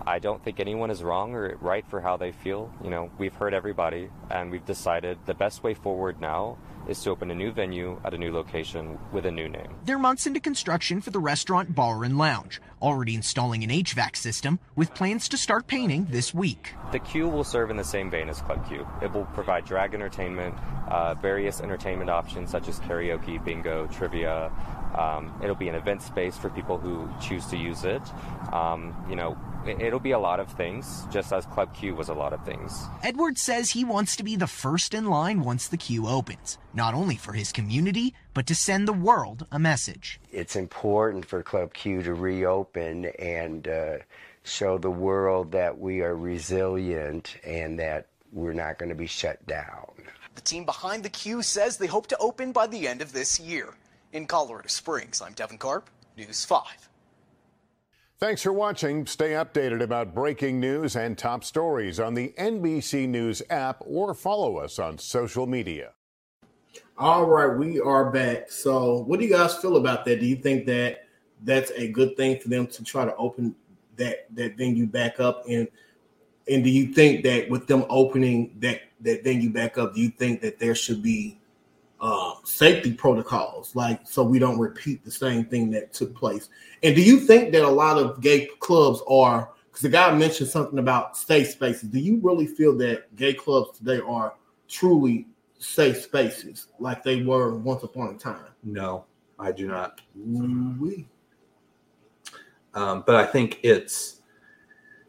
I don't think anyone is wrong or right for how they feel. You know, we've heard everybody and we've decided the best way forward now is to open a new venue at a new location with a new name. They're months into construction for the restaurant, bar, and lounge, already installing an HVAC system with plans to start painting this week. The Q will serve in the same vein as Club Q. It will provide drag entertainment, uh, various entertainment options such as karaoke, bingo, trivia. Um, it'll be an event space for people who choose to use it. Um, you know, it'll be a lot of things, just as Club Q was a lot of things. Edwards says he wants to be the first in line once the Q opens, not only for his community, but to send the world a message. It's important for Club Q to reopen and uh, show the world that we are resilient and that we're not going to be shut down. The team behind the Q says they hope to open by the end of this year. In Colorado Springs, I'm Devin Karp, News 5. Thanks for watching. Stay updated about breaking news and top stories on the NBC News app or follow us on social media. All right, we are back. So, what do you guys feel about that? Do you think that that's a good thing for them to try to open that that venue back up and and do you think that with them opening that that venue back up, do you think that there should be uh, safety protocols, like so we don't repeat the same thing that took place. And do you think that a lot of gay clubs are? Because the guy mentioned something about safe spaces. Do you really feel that gay clubs today are truly safe spaces like they were once upon a time? No, I do not. Oui. Um, but I think it's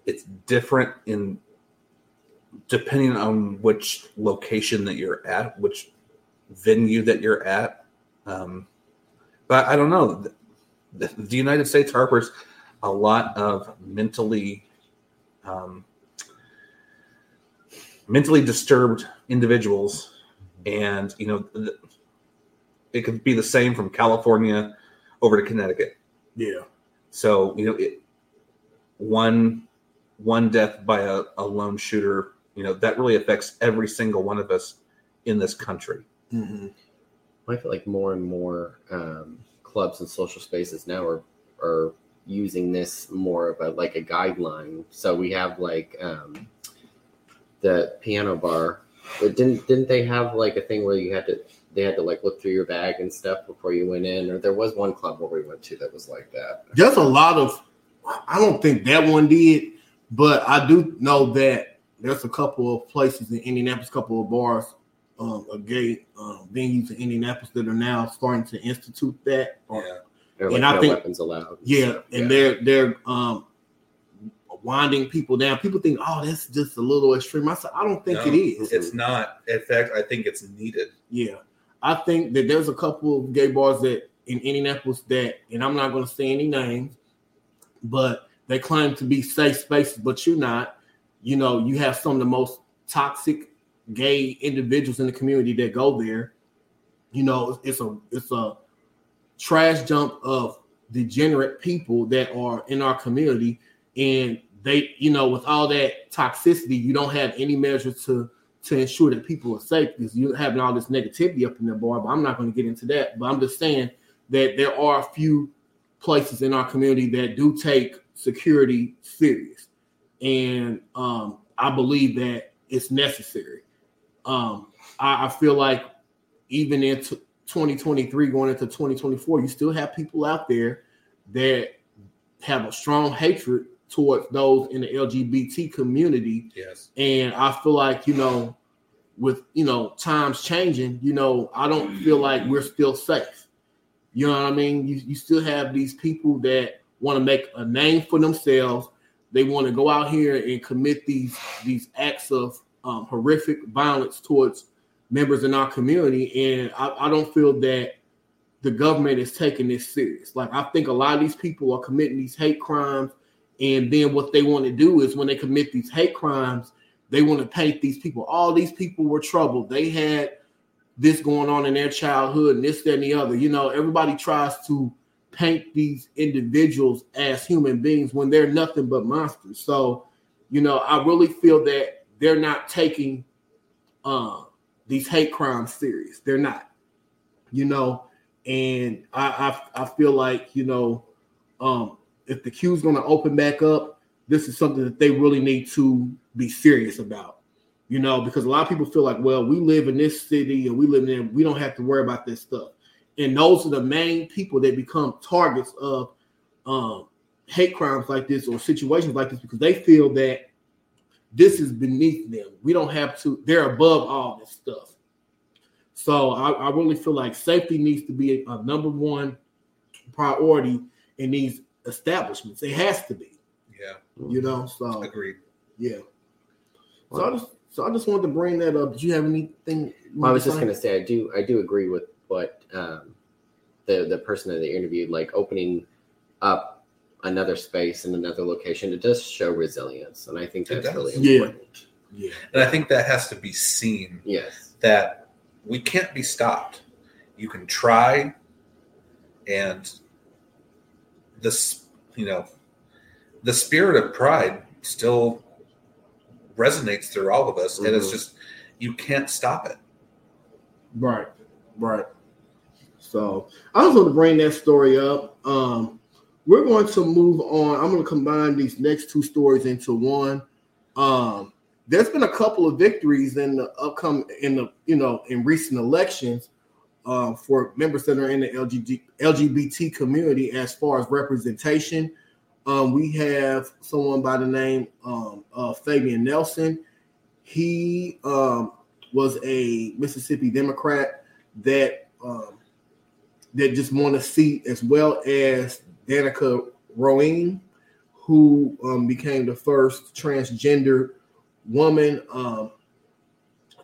it's different in depending on which location that you're at, which venue that you're at. Um, but I don't know. The, the, United States harbors a lot of mentally um, mentally disturbed individuals, and you know it could be the same from California over to Connecticut. Yeah. So you know, it, one one death by a, a lone shooter, you know, that really affects every single one of us in this country. Mm-hmm. I feel like more and more um, clubs and social spaces now are are using this more of a like a guideline. So we have like um, the piano bar. But didn't didn't they have like a thing where you had to they had to like look through your bag and stuff before you went in? Or there was one club where we went to that was like that. There's a lot of I don't think that one did, but I do know that there's a couple of places in Indianapolis, a couple of bars um, a gay um, venues in Indianapolis that are now starting to institute that. yeah. and like I think weapons allowed. Yeah, and Yeah. they're they're um, winding people down. People think, oh, that's just a little extreme. I said, I don't think No, it is. It's not. In fact, I think it's needed. Yeah, I think that there's a couple of gay bars that in Indianapolis that, and I'm not going to say any names, but they claim to be safe spaces, but you're not. You know, you have some of the most toxic gay individuals in the community that go there. You know, it's a it's a trash dump of degenerate people that are in our community, and they, you know, with all that toxicity, you don't have any measures to to ensure that people are safe because you're having all this negativity up in the bar. But I'm not going to get into that. But I'm just saying that there are a few places in our community that do take security serious, and um, I believe that it's necessary. Um, I, I feel like even in t- 2023 going into 2024, you still have people out there that have a strong hatred towards those in the LGBT community. Yes. And I feel like, you know, with you know times changing, you know, I don't feel like we're still safe. You know what I mean? You, you still have these people that want to make a name for themselves. They want to go out here and commit these these acts of um, horrific violence towards members in our community, and I, I don't feel that the government is taking this serious. Like I think a lot of these people are committing these hate crimes, and then what they want to do is when they commit these hate crimes, they want to paint these people. All these people were troubled. They had this going on in their childhood, and this, that, and the other. You know, everybody tries to paint these individuals as human beings when they're nothing but monsters. So, you know, I really feel that they're not taking uh, these hate crimes serious. They're not, you know, and I I, I feel like you know, um, if the queue's going to open back up, this is something that they really need to be serious about. You know, because a lot of people feel like, well, we live in this city and we live in, we don't have to worry about this stuff. And those are the main people that become targets of um, hate crimes like this or situations like this because they feel that this is beneath them. We don't have to, they're above all this stuff. So I, I really feel like safety needs to be a, a number one priority in these establishments. It has to be. Yeah. You know, so agreed. Yeah. So I just so I just wanted to bring that up. Did you have anything? Well, I was just gonna say I do I do agree with what um, the the person that they interviewed, like opening up another space in another location. It does show resilience, and I think that's really important. Yeah. And I think that has to be seen. Yes. That we can't be stopped. You can try, and this, you know, the spirit of pride still resonates through all of us, and it's Mhm. just you can't stop it. Right, right. So I just want to bring that story up. Um, we're going to move on. I'm going to combine these next two stories into one. Um, there's been a couple of victories in the upcoming in the you know in recent elections uh, for members that are in the LGBT, LGBT community as far as representation. Um, we have someone by the name um, of Fabian Nelson. He um, was a Mississippi Democrat that um, that just won a seat, as well as Danica Roem, who um, became the first transgender woman um,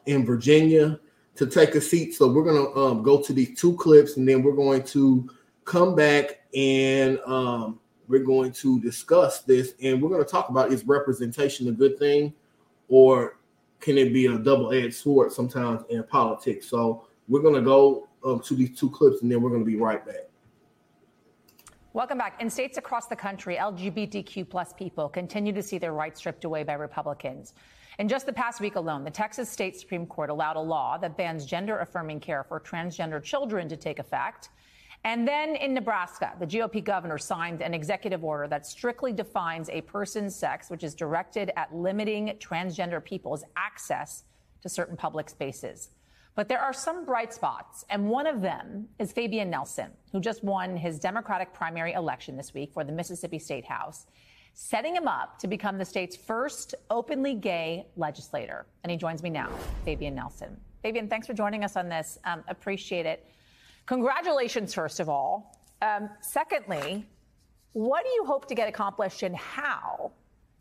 in Virginia to take a seat. So we're gonna um, go to these two clips, and then we're going to come back and um, we're going to discuss this, and we're going to talk about is representation a good thing, or can it be a double-edged sword sometimes in politics? So we're going to go um, to these two clips, and then we're going to be right back. Welcome back. In states across the country, LGBTQ plus people continue to see their rights stripped away by Republicans. In just the past week alone, the Texas State Supreme Court allowed a law that bans gender affirming care for transgender children to take effect. And then in Nebraska, the GOP governor signed an executive order that strictly defines a person's sex, which is directed at limiting transgender people's access to certain public spaces. But there are some bright spots, and one of them is Fabian Nelson, who just won his Democratic primary election this week for the Mississippi State House, setting him up to become the state's first openly gay legislator. And he joins me now, Fabian Nelson. Fabian, thanks for joining us on this. Um, appreciate it. Congratulations, first of all. Um, secondly, what do you hope to get accomplished and how,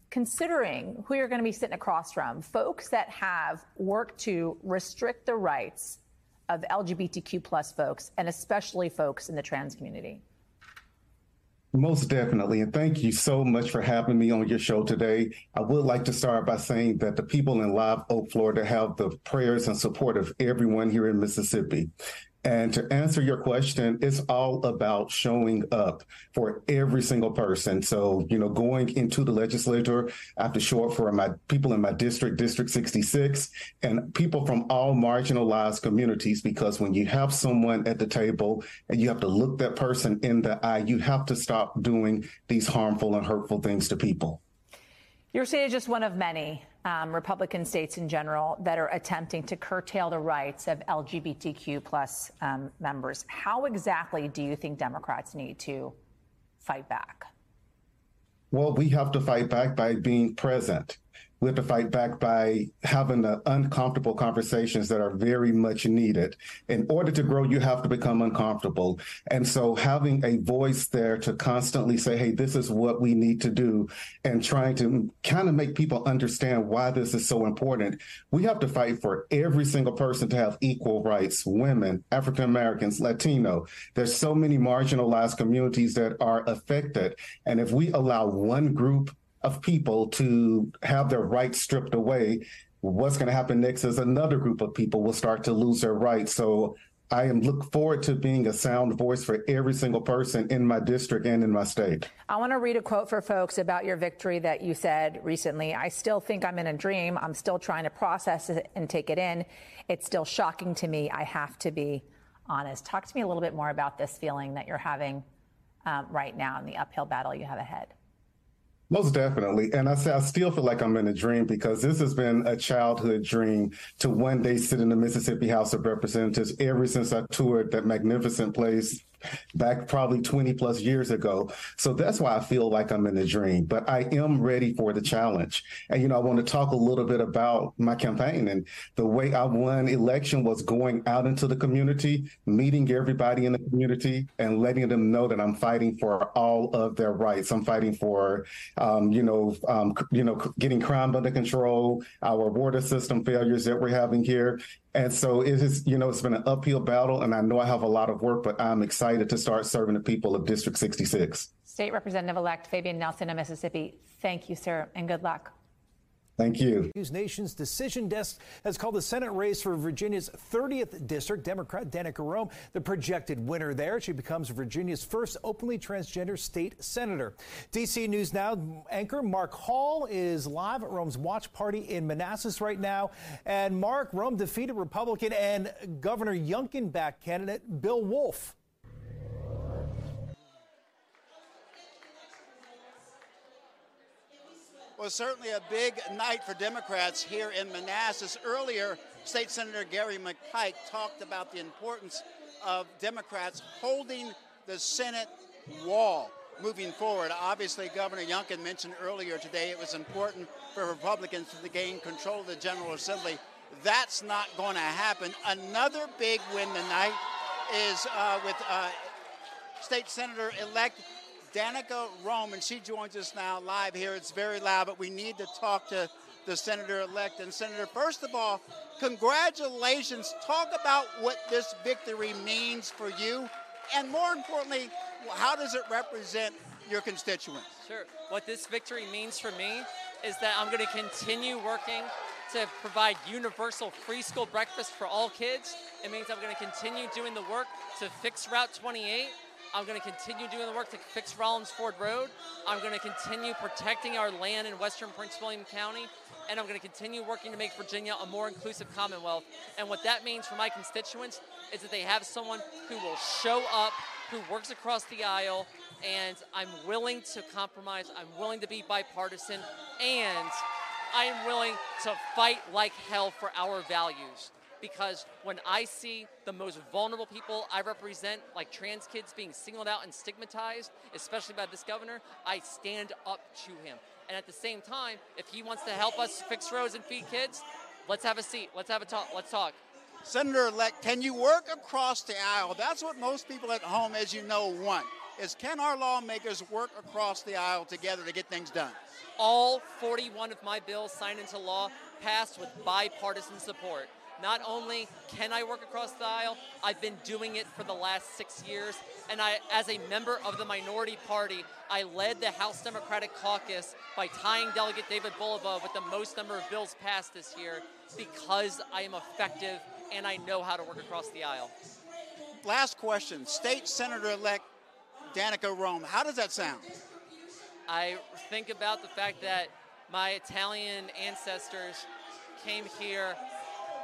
considering who you're going to be sitting across from, folks that have worked to restrict the rights of LGBTQ plus folks and especially folks in the trans community? Most definitely. And thank you so much for having me on your show today. I would like to start by saying that the people in Live Oak, Florida have the prayers and support of everyone here in Mississippi. And to answer your question, it's all about showing up for every single person. So, you know, going into the legislature, I have to show up for my people in my district, District 66, and people from all marginalized communities, because when you have someone at the table and you have to look that person in the eye, you have to stop doing these harmful and hurtful things to people. Your state is just one of many um, Republican states in general that are attempting to curtail the rights of LGBTQ plus um, members. How exactly do you think Democrats need to fight back? Well, we have to fight back by being present we have to fight back by having the uncomfortable conversations that are very much needed. In order to grow, you have to become uncomfortable. And so having a voice there to constantly say, hey, this is what we need to do, and trying to kind of make people understand why this is so important. We have to fight for every single person to have equal rights women, African Americans, Latino. There's so many marginalized communities that are affected. And if we allow one group of people to have their rights stripped away, what's going to happen next is another group of people will start to lose their rights. So I am look forward to being a sound voice for every single person in my district and in my state. I want to read a quote for folks about your victory that you said recently. I still think I'm in a dream. I'm still trying to process it and take it in. It's still shocking to me. I have to be honest. Talk to me a little bit more about this feeling that you're having um, right now in the uphill battle you have ahead. Most definitely. And I I still feel like I'm in a dream because this has been a childhood dream to one day sit in the Mississippi House of Representatives ever since I toured that magnificent place back probably 20 plus years ago. So that's why I feel like I'm in a dream, but I am ready for the challenge. And, you know, I want to talk a little bit about my campaign and the way I won election was going out into the community, meeting everybody in the community and letting them know that I'm fighting for all of their rights. I'm fighting for, um, you know, um, you know, getting crime under control, our water system failures that we're having here, and so it is, you know, it's been an uphill battle, and I know I have a lot of work, but I'm excited to start serving the people of District 66. State Representative elect Fabian Nelson of Mississippi, thank you, sir, and good luck. Thank you. News Nation's decision desk has called the Senate race for Virginia's 30th district Democrat Danica Roem the projected winner there. She becomes Virginia's first openly transgender state senator. DC News Now anchor Mark Hall is live at Roem's watch party in Manassas right now. And Mark, Roem defeated Republican and Governor Youngkin back candidate Bill Woolf. Was certainly a big night for Democrats here in Manassas. Earlier, State Senator Gary McPike talked about the importance of Democrats holding the Senate wall moving forward. Obviously, Governor Youngkin mentioned earlier today it was important for Republicans to gain control of the General Assembly. That's not going to happen. Another big win tonight is uh, with uh, State Senator elect Danica Roem, and she joins us now live here. It's very loud, but we need to talk to the senator elect. And, Senator, first of all, congratulations. Talk about what this victory means for you, and more importantly, how does it represent your constituents? Sure. What this victory means for me is that I'm going to continue working to provide universal free school breakfast for all kids. It means I'm going to continue doing the work to fix Route 28 I'm going to continue doing the work to fix Rollins Ford Road. I'm going to continue protecting our land in western Prince William County. And I'm going to continue working to make Virginia a more inclusive Commonwealth. And what that means for my constituents is that they have someone who will show up, who works across the aisle, and I'm willing to compromise. I'm willing to be bipartisan, and I am willing to fight like hell for our values because when I see the most vulnerable people I represent, like trans kids being singled out and stigmatized, especially by this governor, I stand up to him. And at the same time, if he wants to help us fix roads and feed kids, let's have a seat. Let's have a talk. Let's talk. Senator elect, can you work across the aisle? That's what most people at home, as you know, want. Is can our lawmakers work across the aisle together to get things done? All 41 of my bills signed into law passed with bipartisan support. Not only can I work across the aisle, I've been doing it for the last six years. And I, as a member of the minority party, I led the House Democratic Caucus by tying Delegate David Bulova with the most number of bills passed this year because I am effective and I know how to work across the aisle. Last question. State Senator elect Danica Roem, how does that sound? I think about the fact that my Italian ancestors came here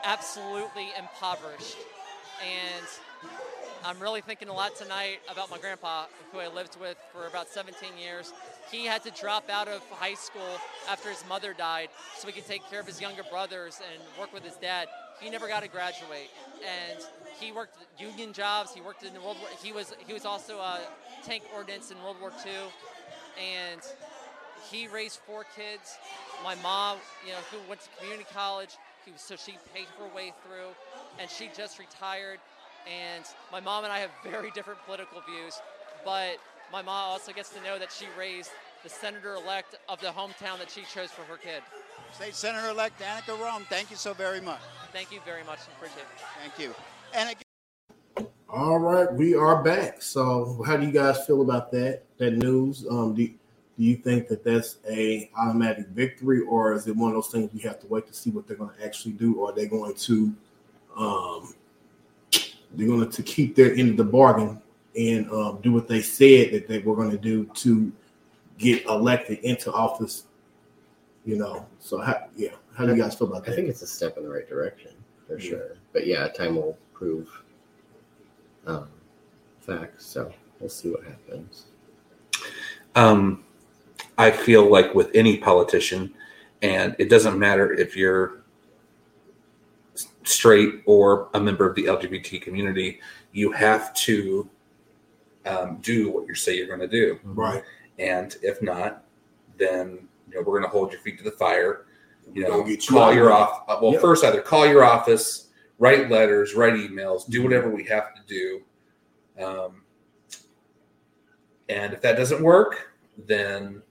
absolutely impoverished. And I'm really thinking a lot tonight about my grandpa, who I lived with for about 17 years. He had to drop out of high school after his mother died so he could take care of his younger brothers and work with his dad. He never got to graduate, and he worked union jobs. He worked in the World War. He was he was also a tank ordnance in World War II, and he raised four kids. My mom, you know, who went to community college, so she paid her way through, and she just retired. And my mom and I have very different political views, but my mom also gets to know that she raised the senator-elect of the hometown that she chose for her kid. State Senator-elect Danica Roem, thank you so very much. Thank you very much. Appreciate it. Thank you. And again, All right, we are back. So, how do you guys feel about that? That news? Um, do, do you think that that's a automatic victory, or is it one of those things we have to wait to see what they're going to actually do, or are they going to, um, they're going to keep their end of the bargain and um, do what they said that they were going to do to get elected into office? You know, so how, yeah, how do you guys feel about that? I think it's a step in the right direction for sure. But yeah, time will prove um, facts. So we'll see what happens. Um, I feel like with any politician, and it doesn't matter if you're straight or a member of the LGBT community, you have to um, do what you say you're going to do. Right. And if not, then you know we're going to hold your feet to the fire. You know, get you call your off. uh, Well, Yep. first either call your office, write letters, write emails, do whatever we have to do. Um, and if that doesn't work, then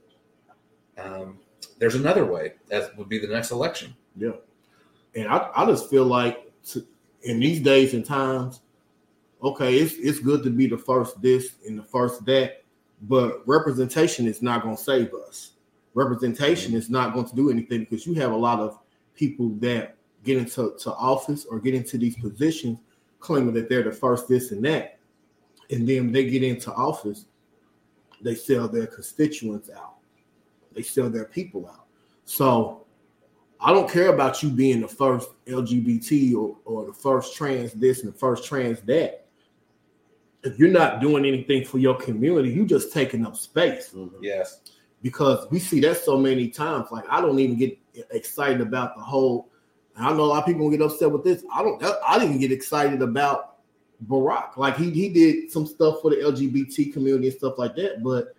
um, there's another way. That would be the next election. Yeah. And I, I just feel like to, in these days and times, okay, it's it's good to be the first this and the first that, but representation is not going to save us. Representation is not going to do anything because you have a lot of people that get into to office or get into these positions claiming that they're the first this and that. And then they get into office, they sell their constituents out. They sell their people out. So I don't care about you being the first LGBT or, or the first trans this and the first trans that. If you're not doing anything for your community, you're just taking up space. Mm-hmm. Yes. Because we see that so many times. Like I don't even get excited about the whole. and I know a lot of people get upset with this. I don't. I didn't get excited about Barack. Like he he did some stuff for the LGBT community and stuff like that. But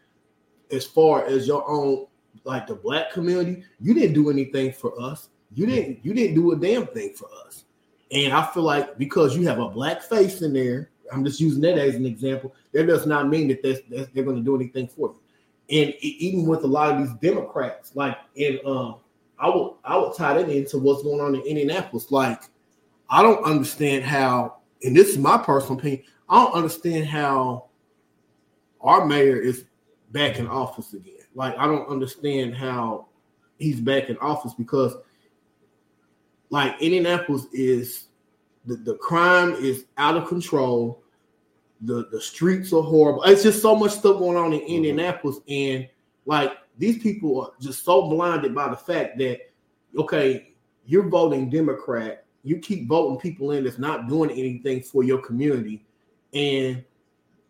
as far as your own like the black community, you didn't do anything for us. You didn't you didn't do a damn thing for us. And I feel like because you have a black face in there, I'm just using that as an example. That does not mean that that's, that's, they're going to do anything for you. And even with a lot of these Democrats, like in um, I would I would tie that into what's going on in Indianapolis. Like I don't understand how, and this is my personal opinion. I don't understand how our mayor is back in office again. Like I don't understand how he's back in office because like Indianapolis is the, the crime is out of control. The the streets are horrible. It's just so much stuff going on in mm-hmm. Indianapolis, and like these people are just so blinded by the fact that okay, you're voting Democrat, you keep voting people in that's not doing anything for your community, and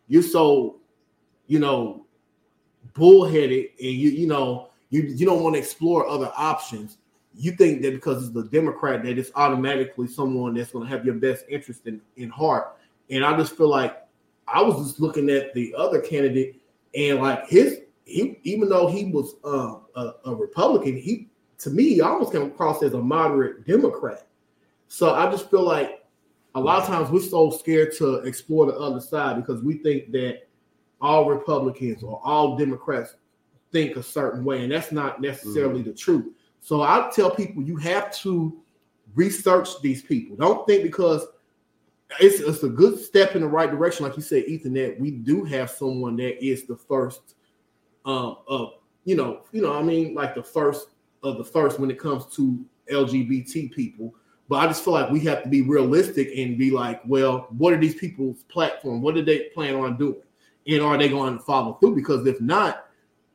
you're so you know bullheaded, and you you know you you don't want to explore other options. You think that because it's the Democrat that it's automatically someone that's going to have your best interest in, in heart. And I just feel like I was just looking at the other candidate and like his he even though he was uh, a, a Republican, he to me he almost came across as a moderate Democrat. So I just feel like a lot of times we're so scared to explore the other side because we think that all Republicans or all Democrats think a certain way, and that's not necessarily the truth. So I tell people you have to research these people. Don't think because it's, it's a good step in the right direction, like you said, Ethan. That we do have someone that is the first, um, of you know, you know, I mean, like the first of the first when it comes to LGBT people. But I just feel like we have to be realistic and be like, well, what are these people's platform? What do they plan on doing? And are they going to follow through? Because if not,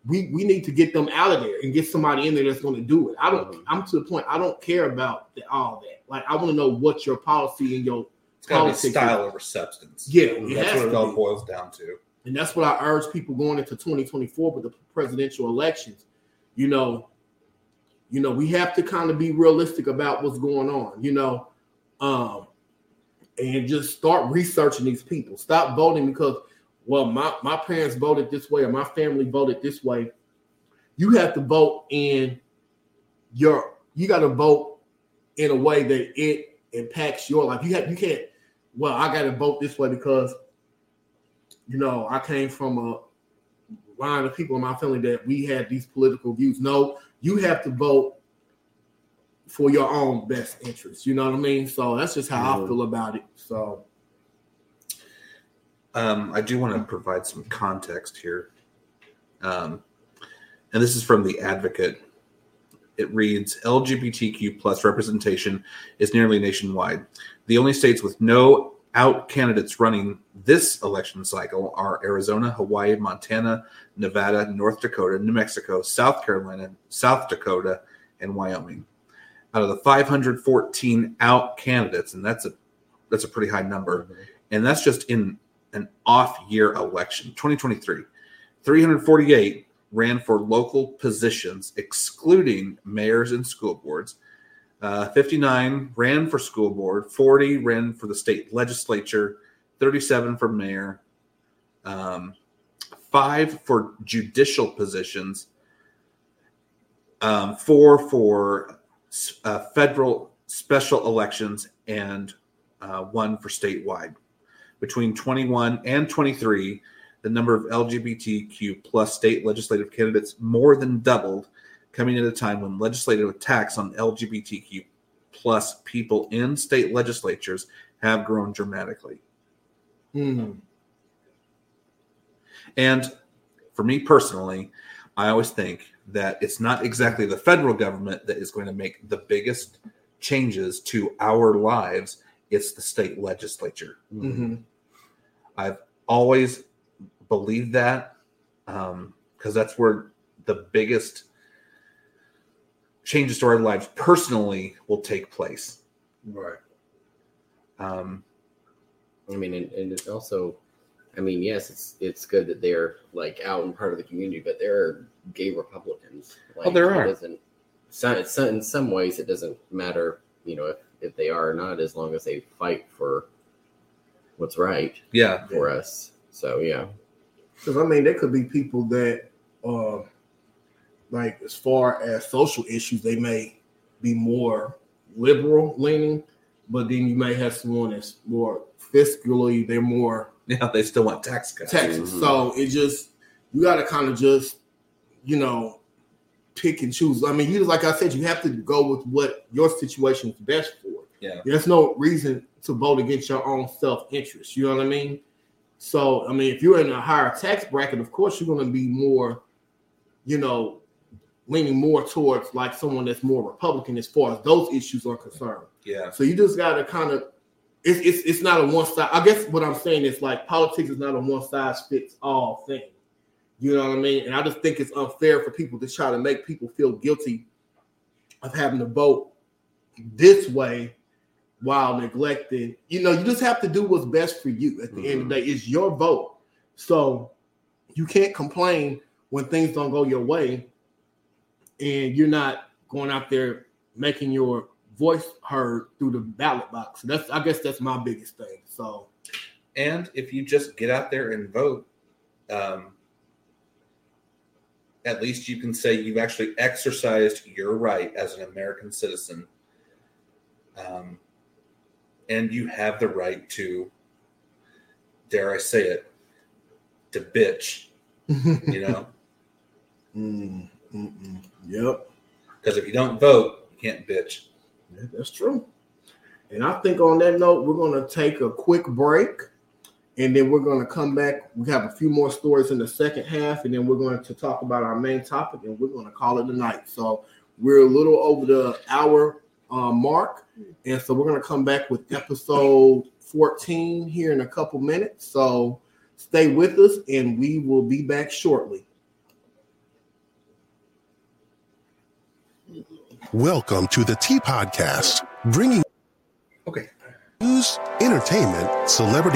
we we need to get them out of there and get somebody in there that's going to do it. I don't. I'm to the point. I don't care about the, all that. Like I want to know what your policy and your It's politics style is. over substance. Yeah, it that's what it all boils down to. And that's what I urge people going into 2024 with the presidential elections. You know, you know, we have to kind of be realistic about what's going on, you know, um, and just start researching these people. Stop voting because, well, my, my parents voted this way or my family voted this way. You have to vote in your you got to vote in a way that it impacts your life. You have you can't, well, I gotta vote this way because you know, I came from a line of people in my family that we had these political views. No, you have to vote for your own best interest. You know what I mean? So that's just how I feel about it. So Um, I do want to provide some context here. Um, and this is from the Advocate. It reads LGBTQ plus representation is nearly nationwide. The only states with no out candidates running this election cycle are Arizona, Hawaii, Montana, Nevada, North Dakota, New Mexico, South Carolina, South Dakota, and Wyoming. Out of the 514 out candidates, and that's a that's a pretty high number, and that's just in an off year election 2023 348 ran for local positions excluding mayors and school boards. Uh, 59 ran for school board 40 ran for the state legislature 37 for mayor um, five for judicial positions um, four for uh, federal special elections and uh, one for statewide between 21 and 23, the number of LGBTQ plus state legislative candidates more than doubled, coming at a time when legislative attacks on LGBTQ plus people in state legislatures have grown dramatically. hmm. And for me personally, I always think that it's not exactly the federal government that is going to make the biggest changes to our lives, it's the state legislature. Mhm. I've always believed that because that's where the biggest changes to our lives personally will take place. Right. Um, I mean, and, and it's also, I mean, yes, it's it's good that they're like out and part of the community, but there are gay Republicans. Like, Oh, there are. Doesn't, so, in some ways, it doesn't matter, you know, if, if they are or not, as long as they fight for what's right. Yeah. For us. So yeah. Because I mean, there could be people that, uh, like as far as social issues, they may be more liberal leaning, but then you may have someone that's more fiscally, they're more yeah, they still want tax cuts. taxes. So it just you got to kind of just you know pick and choose. I mean, you like I said, you have to go with what your situation is best for. Yeah. There's no reason to vote against your own self interest. You know what I mean? So I mean, if you're in a higher tax bracket, of course you're going to be more, you know, leaning more towards like someone that's more Republican as far as those issues are concerned. Yeah. So you just got to kind of. It's, it's, it's not a one size. I guess what I'm saying is like politics is not a one size fits all thing. You know what I mean? And I just think it's unfair for people to try to make people feel guilty of having to vote this way while neglecting. You know, you just have to do what's best for you. At the end of the day, it's your vote, so you can't complain when things don't go your way, and you're not going out there making your voice heard through the ballot box. That's I guess that's my biggest thing. So And if you just get out there and vote, um, at least you can say you've actually exercised your right as an American citizen. Um, and you have the right to, dare I say it, to bitch, you know? Mm, mm-mm. Yep. Because if you don't vote, you can't bitch. Yeah, that's true. And I think on that note, we're going to take a quick break and then we're going to come back. We have a few more stories in the second half, and then we're going to talk about our main topic and we're going to call it a night. So we're a little over the hour uh, mark. And so we're going to come back with episode 14 here in a couple minutes. So stay with us and we will be back shortly. Welcome to the Tea Podcast, bringing okay news, entertainment, celebrity